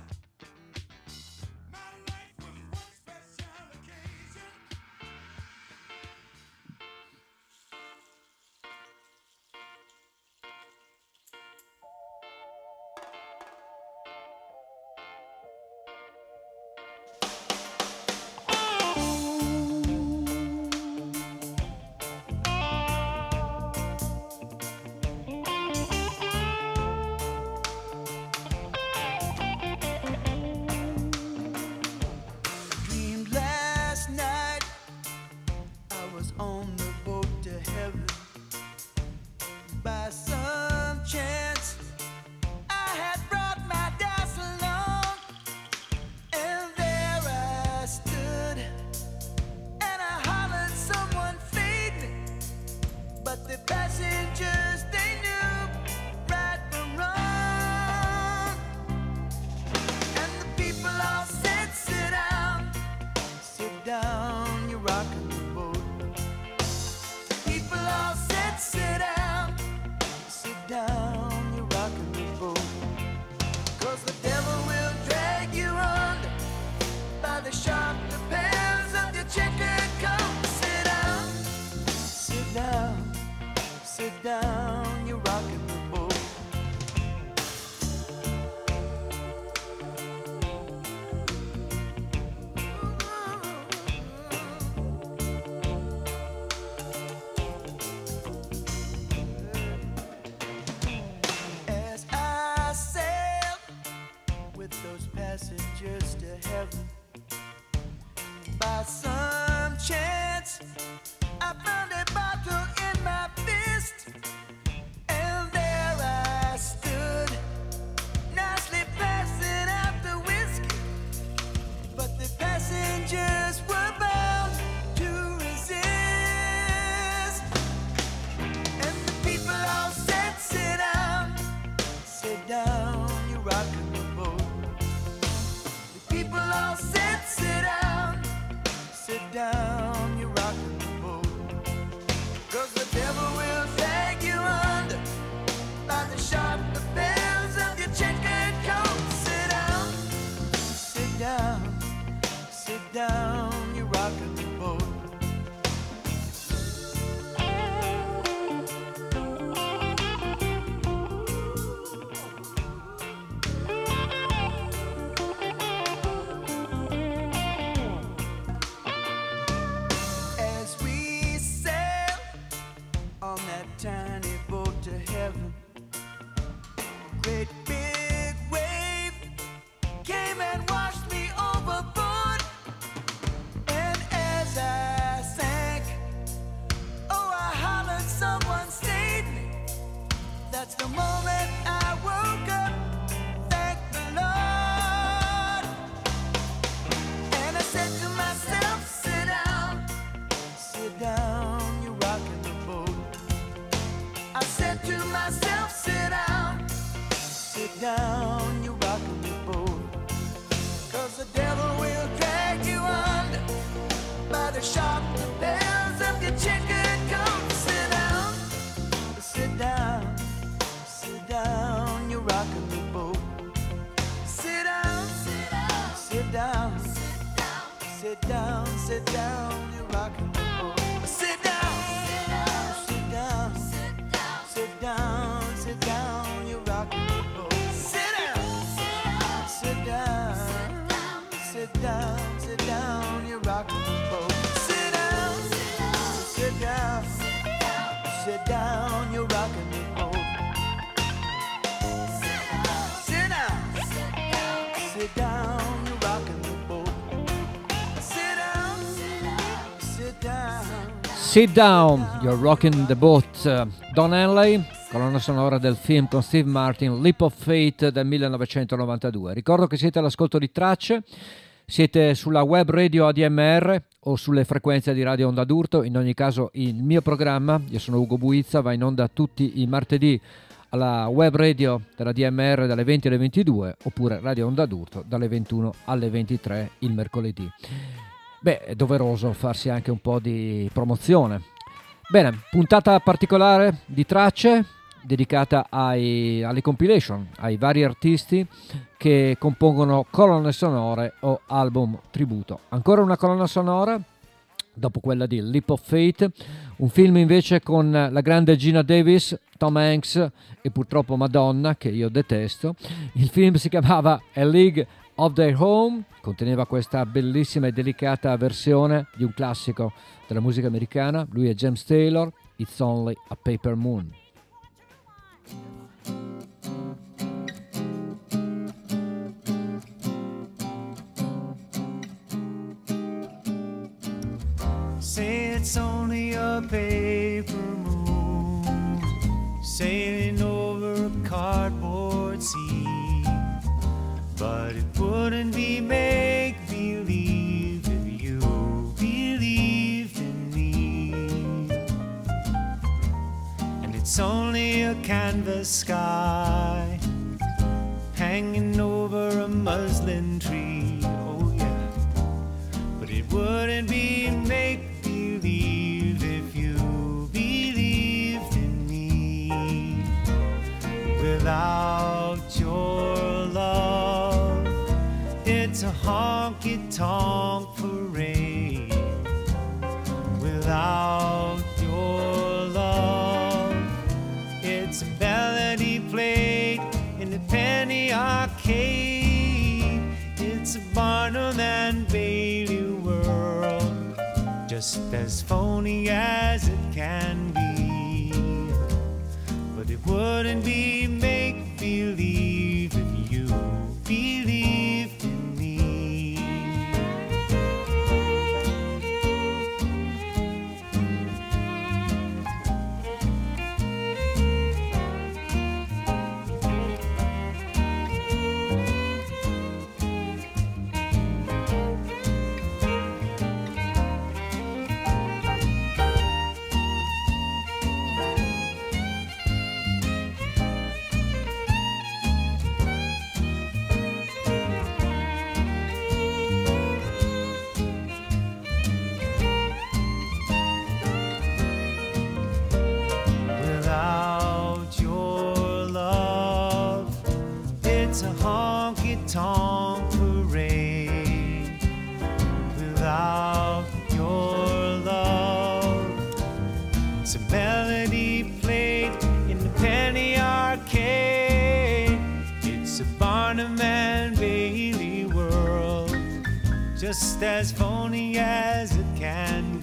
Sit Down, You're Rocking the Boat, eh, Don Henley, colonna sonora del film con Steve Martin, Leap of Fate del 1992. Ricordo che siete all'ascolto di tracce, siete sulla web radio ADMR o sulle frequenze di Radio Onda d'Urto, in ogni caso il mio programma, io sono Ugo Buizza, va in onda tutti i martedì alla web radio della DMR dalle 20 alle 22 oppure Radio Onda d'Urto dalle 21 alle 23 il mercoledì. Beh, è doveroso farsi anche un po' di promozione. Bene, puntata particolare di tracce dedicata ai, alle compilation, ai vari artisti che compongono colonne sonore o album tributo. Ancora una colonna sonora, dopo quella di Leap of Fate, un film invece con la grande Gina Davis, Tom Hanks e purtroppo Madonna, che io detesto. Il film si chiamava A League of Their Home, conteneva questa bellissima e delicata versione di un classico della musica americana. Lui è James Taylor, It's Only a Paper Moon. Say it's only a paper moon sailing over a cardboard sea. But it wouldn't be make believe if you believed in me. And it's only a canvas sky hanging over a muslin tree. Oh, yeah. But it wouldn't be make believe if you believed in me. Without honky tonk parade. Without your love, it's a melody played in a penny arcade. It's a Barnum and Bailey world, just as phony as it can be. But it wouldn't be make believe if you believed it's a melody played in the penny arcade. It's a Barnum and Bailey world, just as phony as it can be.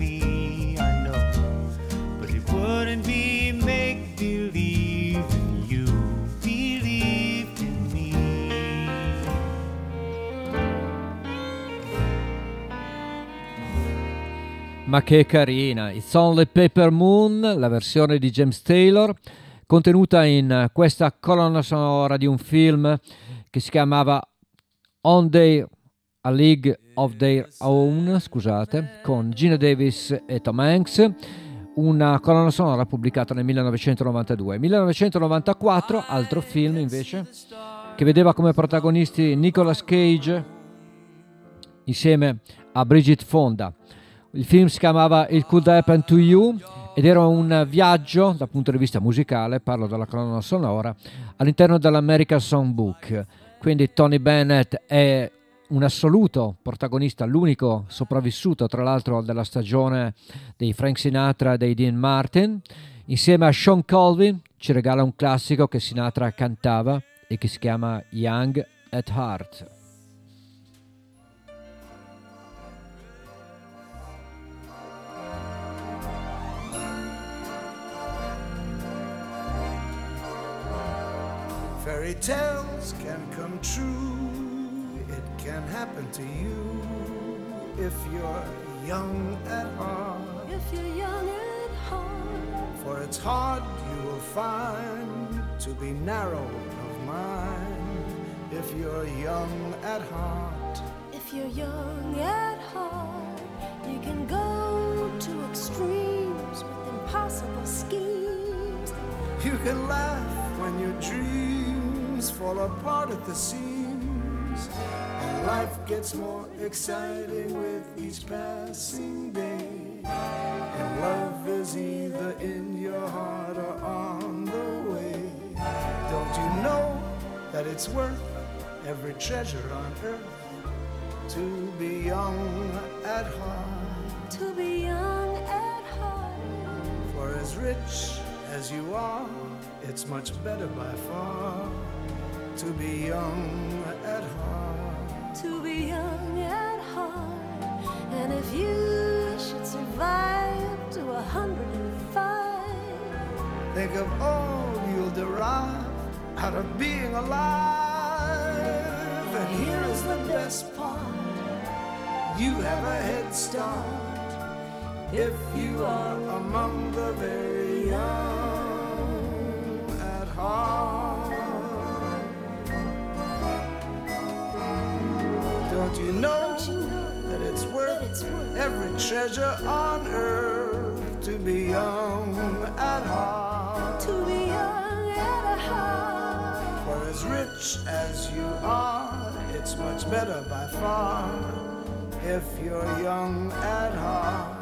Ma che carina, It's Only Paper Moon, la versione di James Taylor, contenuta in questa colonna sonora di un film che si chiamava On Day A League of Their Own, scusate, con Gina Davis e Tom Hanks, una colonna sonora pubblicata nel 1992. 1994, altro film invece, che vedeva come protagonisti Nicolas Cage insieme a Bridget Fonda. Il film si chiamava It Could Happen to You ed era un viaggio dal punto di vista musicale, parlo della colonna sonora, all'interno dell'American Songbook. Quindi Tony Bennett è un assoluto protagonista, l'unico sopravvissuto tra l'altro della stagione dei Frank Sinatra e dei Dean Martin. Insieme a Sean Colvin ci regala un classico che Sinatra cantava e che si chiama Young at Heart. Fairy tales can come true. It can happen to you if you're young at heart. If you're young at heart, For it's hard you will find to be narrow of mind if you're young at heart. if you're young at heart, you can go to extremes with impossible schemes. You can laugh when your dreams fall apart at the seams. And life gets more exciting with each passing day. And love is either in your heart or on the way. Don't you know that it's worth every treasure on earth to be young at heart? To be young at heart, For as rich as you are, it's much better by far to be young at heart. to be young at heart. And if you should survive to a hundred and five, Think of all you'll derive out of being alive. And here is the best part you have a head start if you are among the very young at heart. Don't you know that it's worth every treasure on earth to be young at heart? to be young at heart, For as rich as you are, it's much better by far if you're young at heart.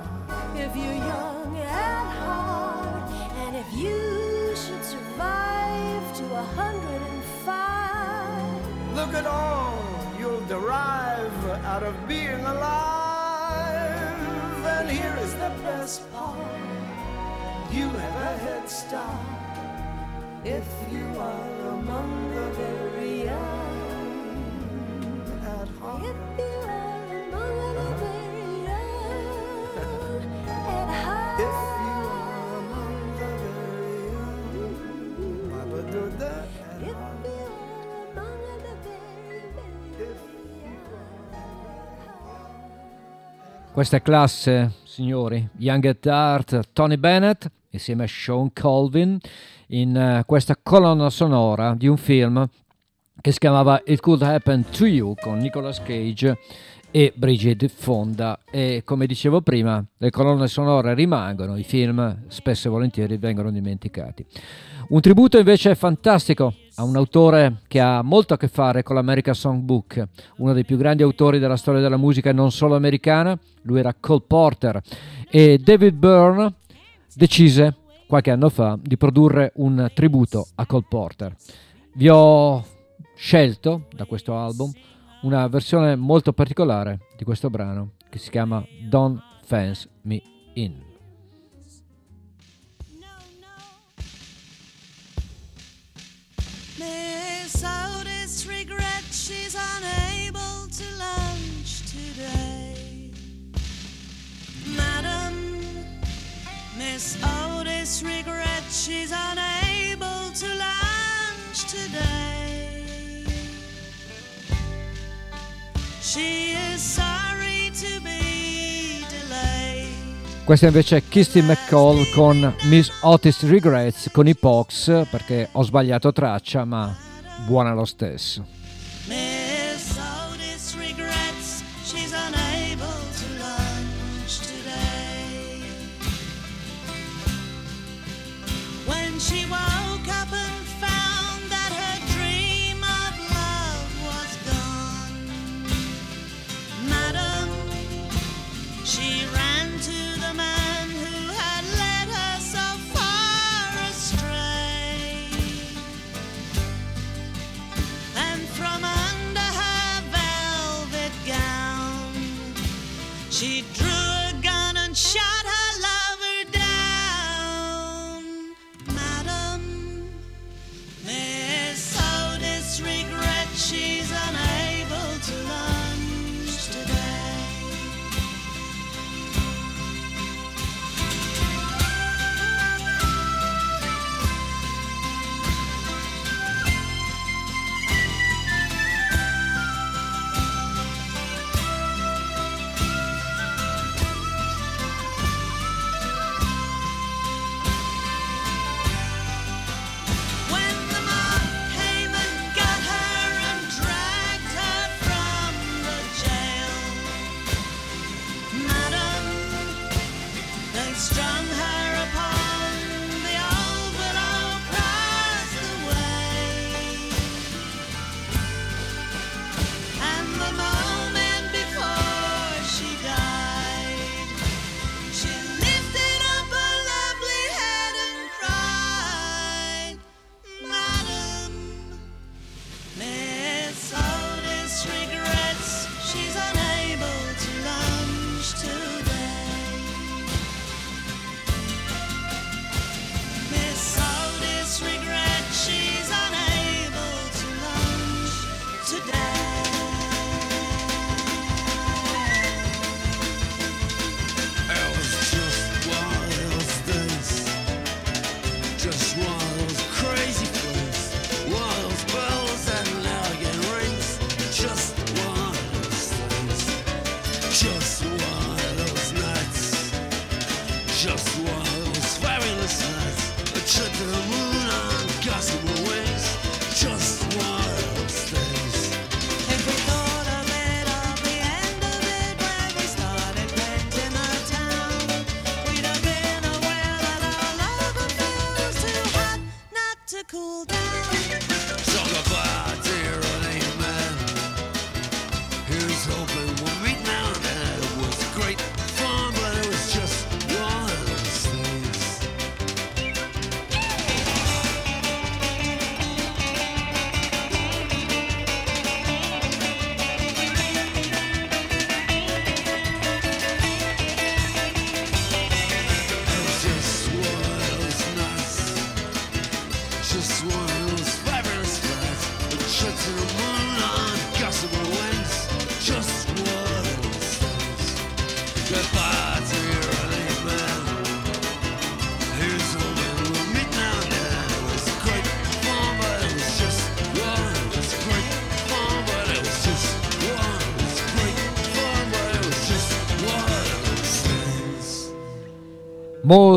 if you're young at heart, and if you should survive to a hundred and five, Look at all you'll derive out of being alive. And here is the best part you have a head start if you are among the very young at heart. Questa è classe, signori. Young at Heart, Tony Bennett insieme a Sean Colvin in eh, questa colonna sonora di un film che si chiamava It Could Happen to You con Nicolas Cage e Brigitte Fonda e come dicevo prima le colonne sonore rimangono, i film spesso e volentieri vengono dimenticati. Un tributo invece fantastico a un autore che ha molto a che fare con l'American Songbook, uno dei più grandi autori della storia della musica non solo americana, lui era Cole Porter e David Byrne decise qualche anno fa di produrre un tributo a Cole Porter. Vi ho scelto da questo album una versione molto particolare di questo brano che si chiama Don't Fence Me In. Miss Otis regrets she's unable to lunch today. She is sorry to be delayed. Questa invece è Kirsty McCall con Miss Otis Regrets con i Pox perché ho sbagliato traccia ma buona lo stesso.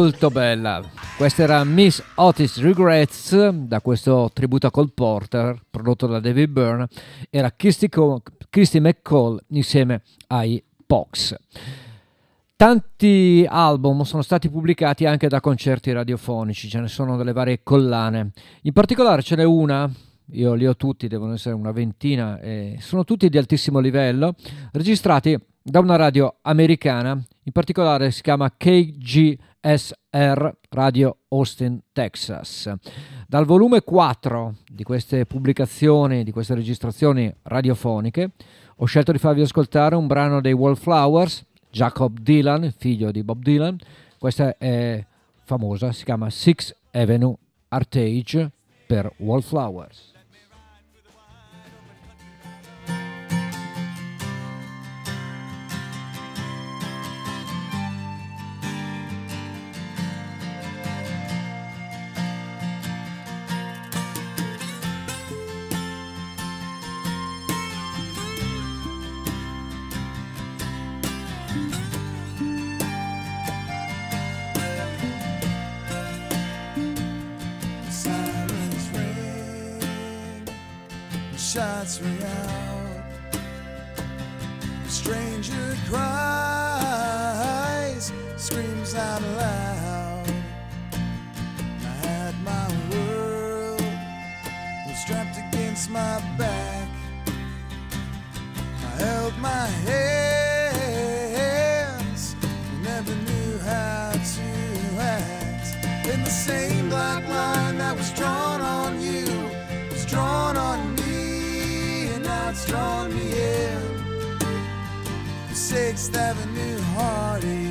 molto bella. Questa era Miss Otis Regrets da questo tributo a Cole Porter prodotto da David Byrne. Era Christy, Co- Christy McCall insieme ai Pox. Tanti album sono stati pubblicati anche da concerti radiofonici, ce ne sono delle varie collane. In particolare ce n'è una io li ho tutti, devono essere una ventina, eh, sono tutti di altissimo livello, registrati da una radio americana, in particolare si chiama KGSR Radio Austin, Texas. Dal volume 4 di queste pubblicazioni, di queste registrazioni radiofoniche, ho scelto di farvi ascoltare un brano dei Wallflowers, Jacob Dylan, figlio di Bob Dylan, questa è famosa, si chiama Six Avenue Artage per Wallflowers. sorts me out. A stranger cries, screams out loud. I had my world was strapped against my back. I held my head. 6th Avenue heartache.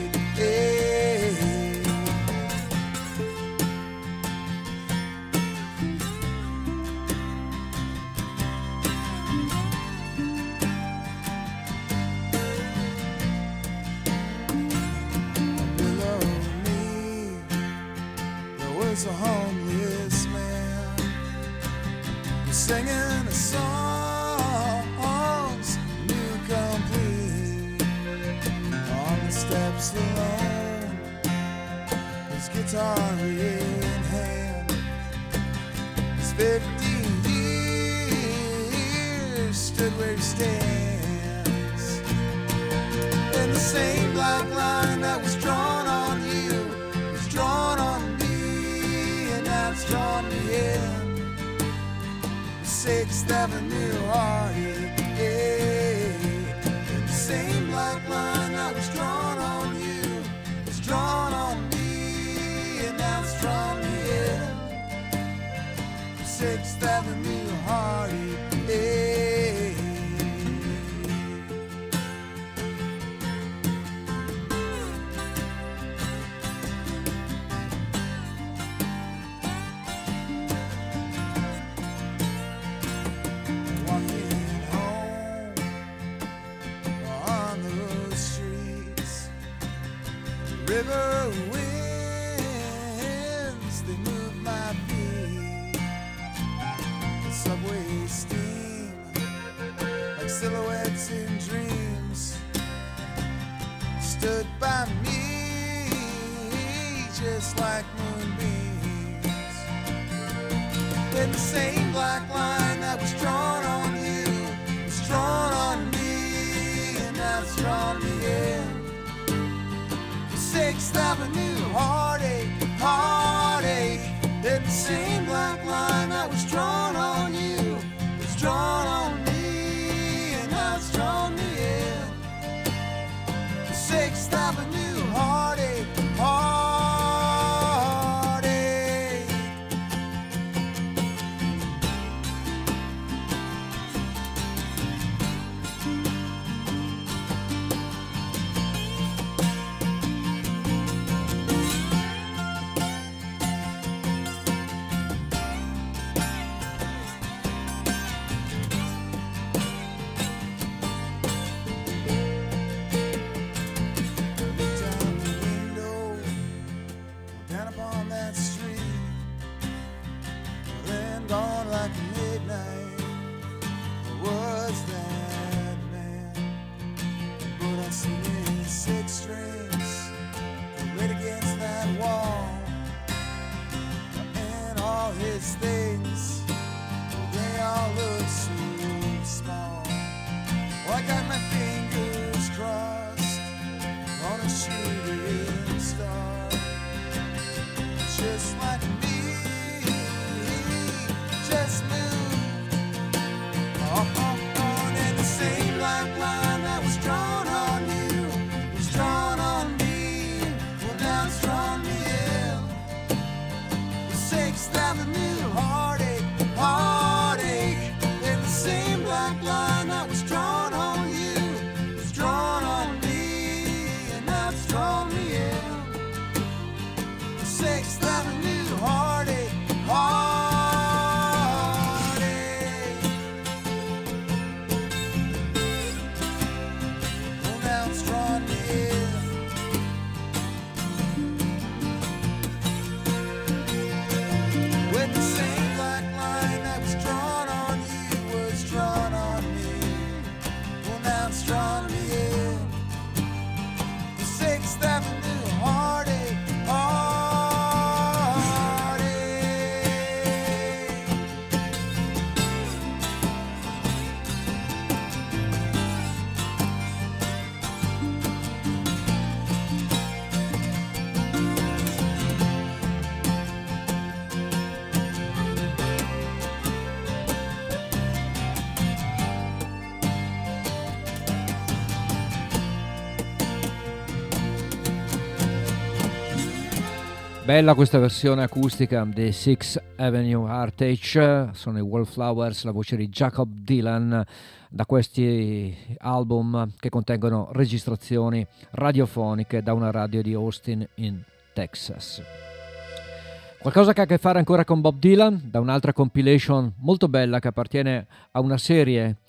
Shakes Bella questa versione acustica di Six Avenue Heartache, sono i Wallflowers, la voce di Jacob Dylan, da questi album che contengono registrazioni radiofoniche da una radio di Austin in Texas. Qualcosa che ha a che fare ancora con Bob Dylan, da un'altra compilation molto bella che appartiene a una serie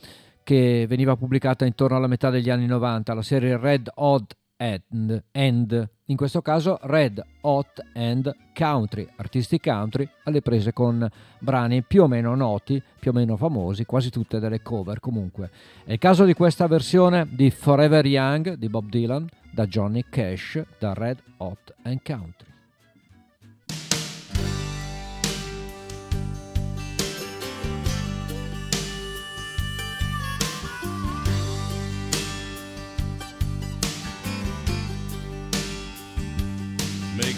che veniva pubblicata intorno alla metà degli anni 90, la serie Red Odd and, and, in questo caso Red Hot and Country, artisti country alle prese con brani più o meno noti, più o meno famosi, quasi tutte delle cover comunque. È il caso di questa versione di Forever Young di Bob Dylan da Johnny Cash da Red Hot and Country.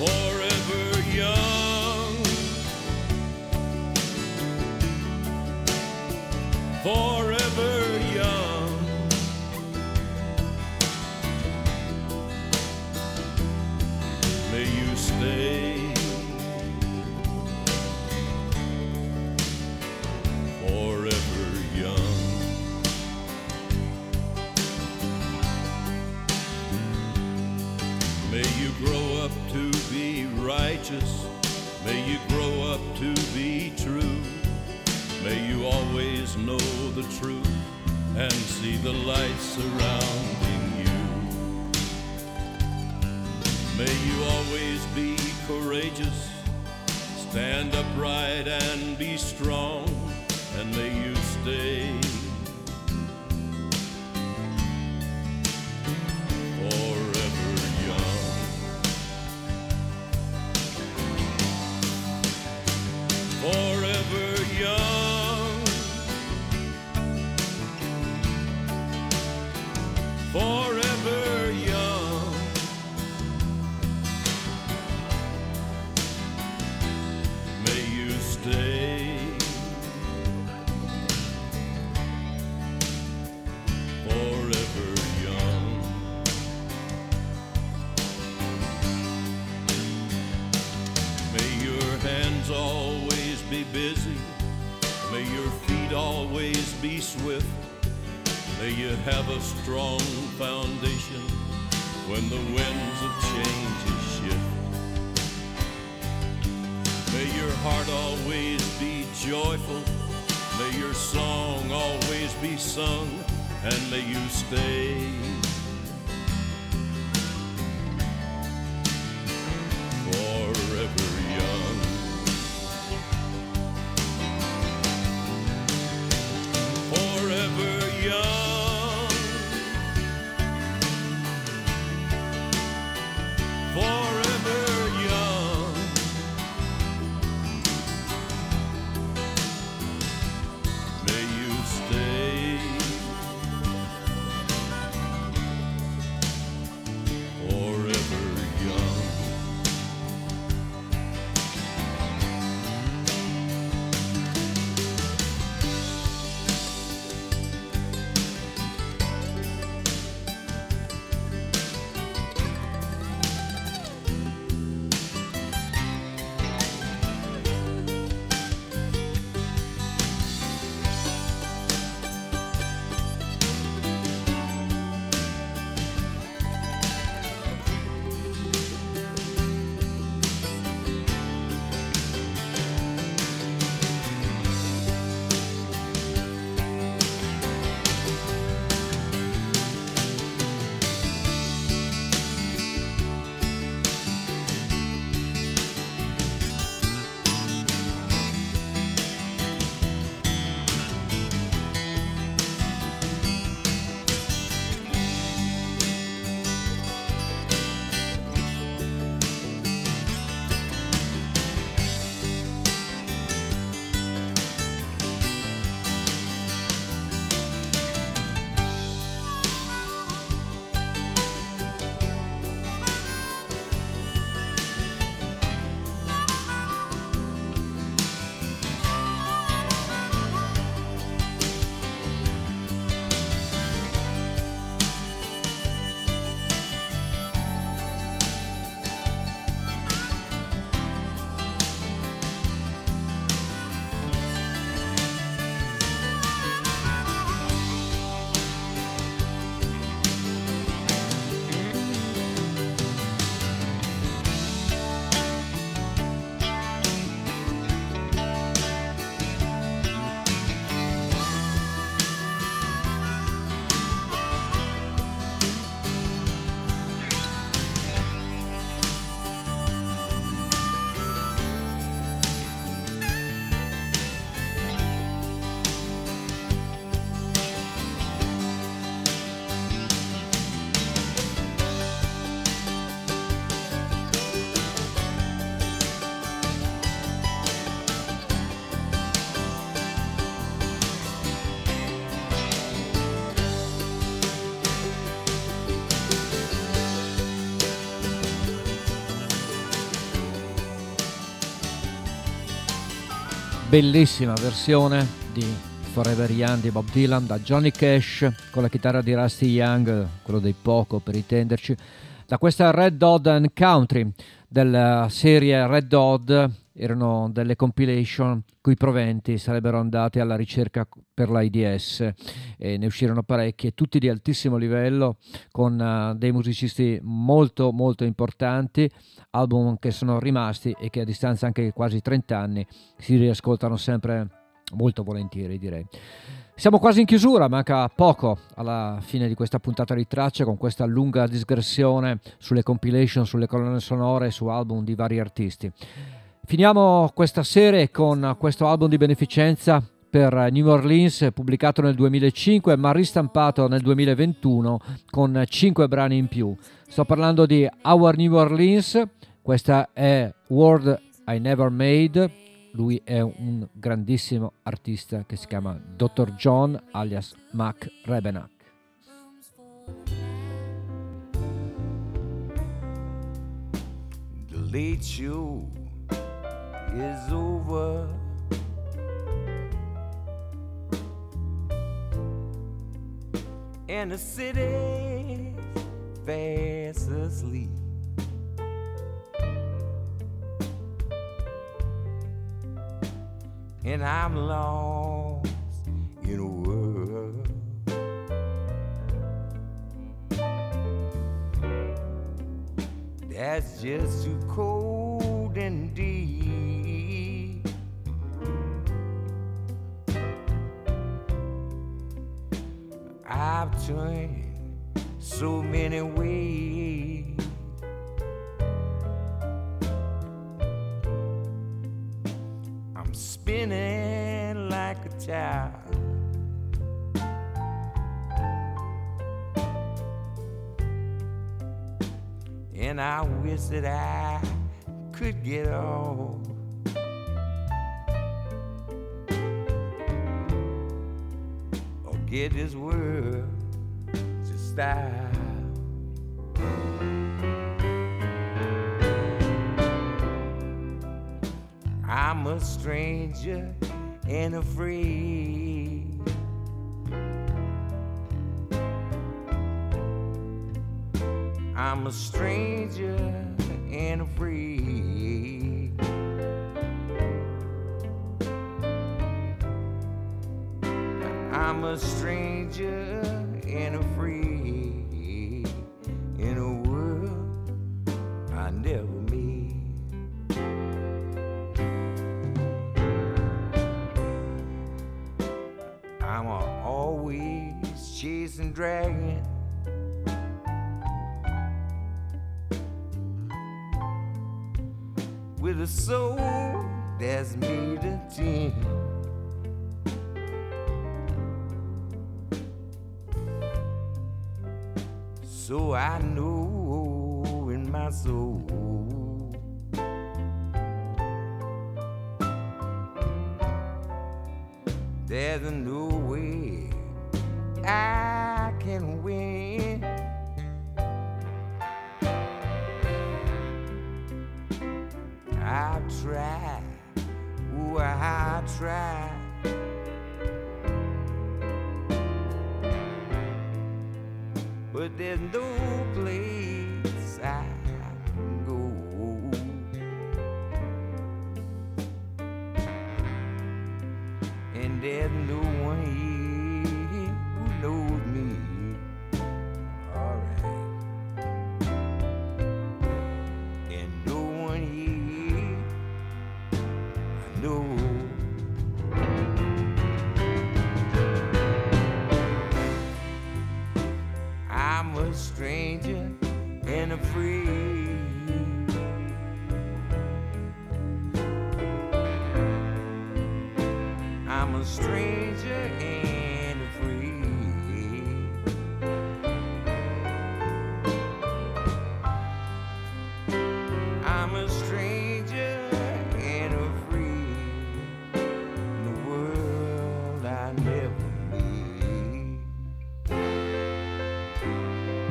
Forever young. Forever righteous. May you grow up to be true. May you always know the truth and see the light surrounding you. May you always be courageous. Stand upright and be strong. And may you stay bellissima versione di Forever Young di Bob Dylan da Johnny Cash con la chitarra di Rusty Young, quello dei poco per intenderci, da questa Red Dot and Country della serie Red Dot erano delle compilation cui proventi sarebbero andati alla ricerca per l'AIDS e ne uscirono parecchie, tutti di altissimo livello con eh, dei musicisti molto molto importanti, album che sono rimasti e che a distanza anche di quasi 30 anni si riascoltano sempre molto volentieri direi. Siamo quasi in chiusura, manca poco alla fine di questa puntata di tracce con questa lunga digressione sulle compilation, sulle colonne sonore, su album di vari artisti. Finiamo questa serie con questo album di beneficenza per New Orleans pubblicato nel 2005 ma ristampato nel 2021 con 5 brani in più. Sto parlando di Our New Orleans, questa è World I Never Made, lui è un grandissimo artista che si chiama Dr. John alias Mac Rebenach. The late show is over. And the city's fast asleep. And I'm lost in a world that's just too cold and deep. I've turned so many ways. I'm spinning like a child. And I wish that I could get off. Or get this world to stop. I'm a stranger and afraid. I'm a stranger and afraid. I'm a stranger and free in a world I never made. I'm a always chasing dragon. With a soul that's made of tin. So I know in my soul there's no way I can win. I've tried, ooh, I tried. But there's no place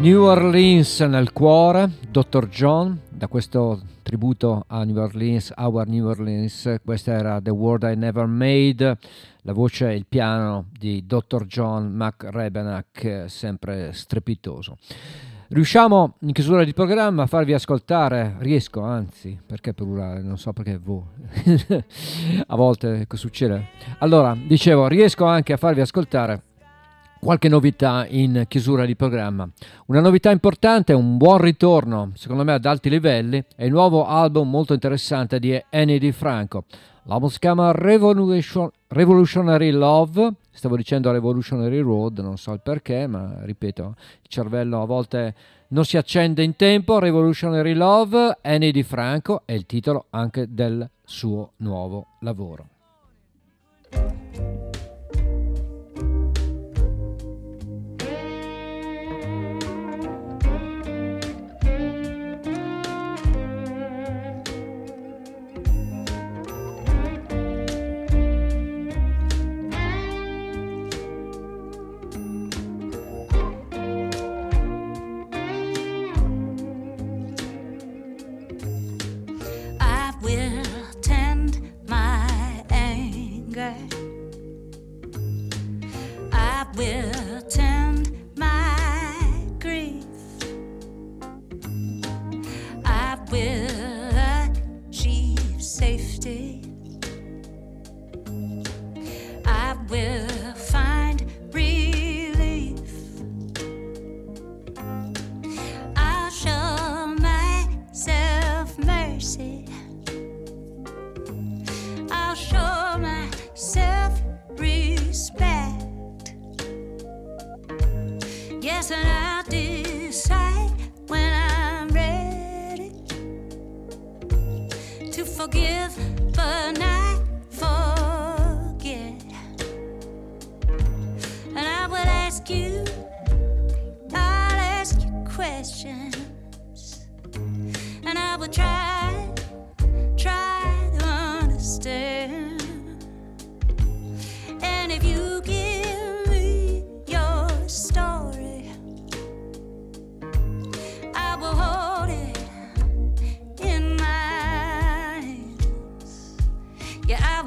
New Orleans nel cuore, Dr. John, da questo tributo a New Orleans, Our New Orleans, questa era The World I Never Made, la voce e il piano di Dr. John McRebenach, sempre strepitoso. Riusciamo in chiusura di programma a farvi ascoltare, riesco anzi, perché plurale, non so perché voi, a volte succede. Allora, dicevo, riesco anche a farvi ascoltare qualche novità in chiusura di programma. Una novità importante, un buon ritorno, secondo me ad alti livelli, è il nuovo album molto interessante di Annie Di Franco. L'album si chiama Revolution- Revolutionary Love, stavo dicendo Revolutionary Road, non so il perché, ma ripeto, il cervello a volte non si accende in tempo. Revolutionary Love, Annie Di Franco è il titolo anche del suo nuovo lavoro.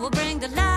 Will bring the love,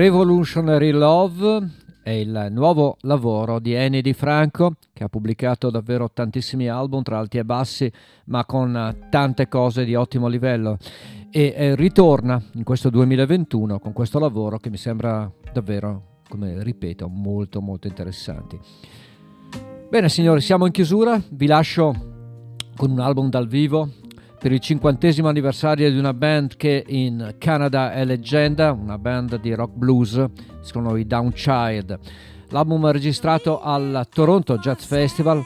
Revolutionary Love è il nuovo lavoro di Eni Di Franco che ha pubblicato davvero tantissimi album tra alti e bassi ma con tante cose di ottimo livello. E eh, ritorna in questo 2021 con questo lavoro che mi sembra davvero, come ripeto, molto molto interessante. Bene signori, siamo in chiusura, vi lascio con un album dal vivo per il cinquantesimo anniversario di una band che in Canada è leggenda, una band di rock blues, chiamano i Downchild. L'album è registrato al Toronto Jazz Festival,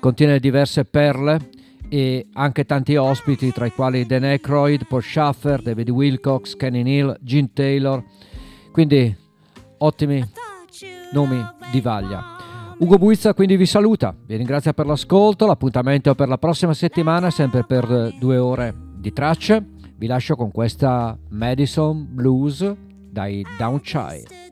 contiene diverse perle e anche tanti ospiti, tra i quali Dan Aykroyd, Paul Schaffer, David Wilcox, Kenny Neal, Gene Taylor, quindi ottimi nomi di vaglia. Ugo Buizza quindi vi saluta, vi ringrazio per l'ascolto, l'appuntamento per la prossima settimana, sempre per due ore di tracce. Vi lascio con questa Madison Blues dai Downchild.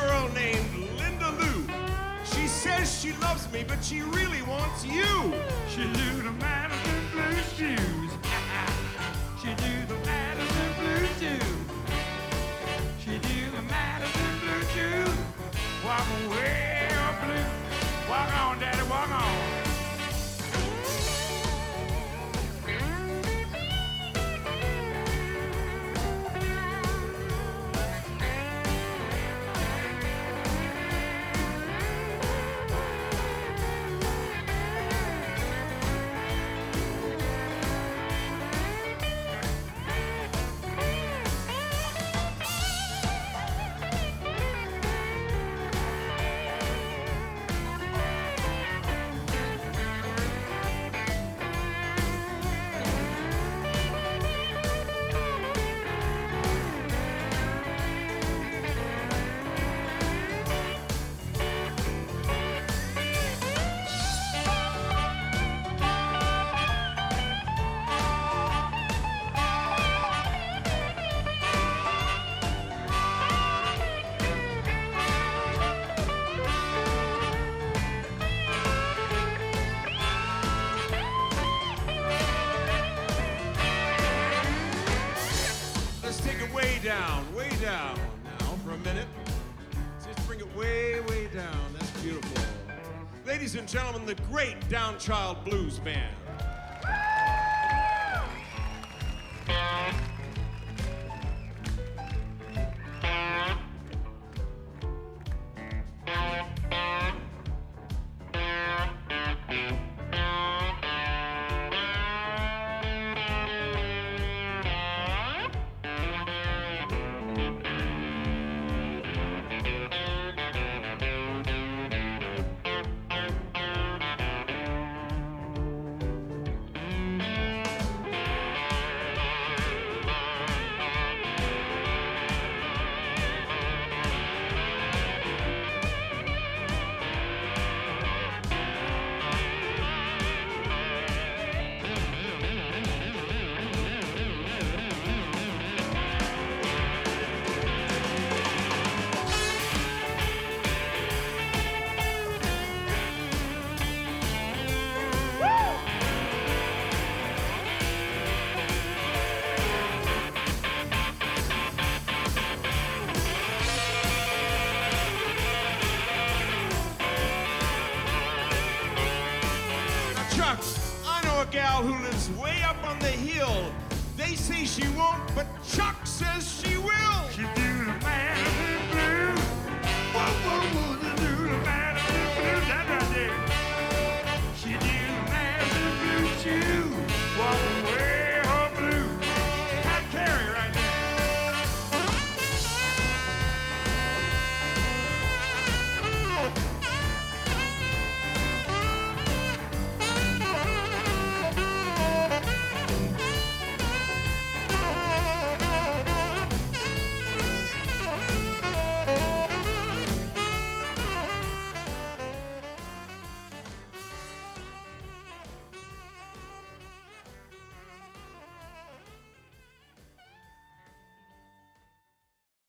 girl named Linda Lou. She says she loves me, but she really wants you. She do the Madison Blue shoes. she do the Madison Blue shoes. She do the Madison Blue shoes. Walk away, blue. Walk on, Daddy, walk on. child blues.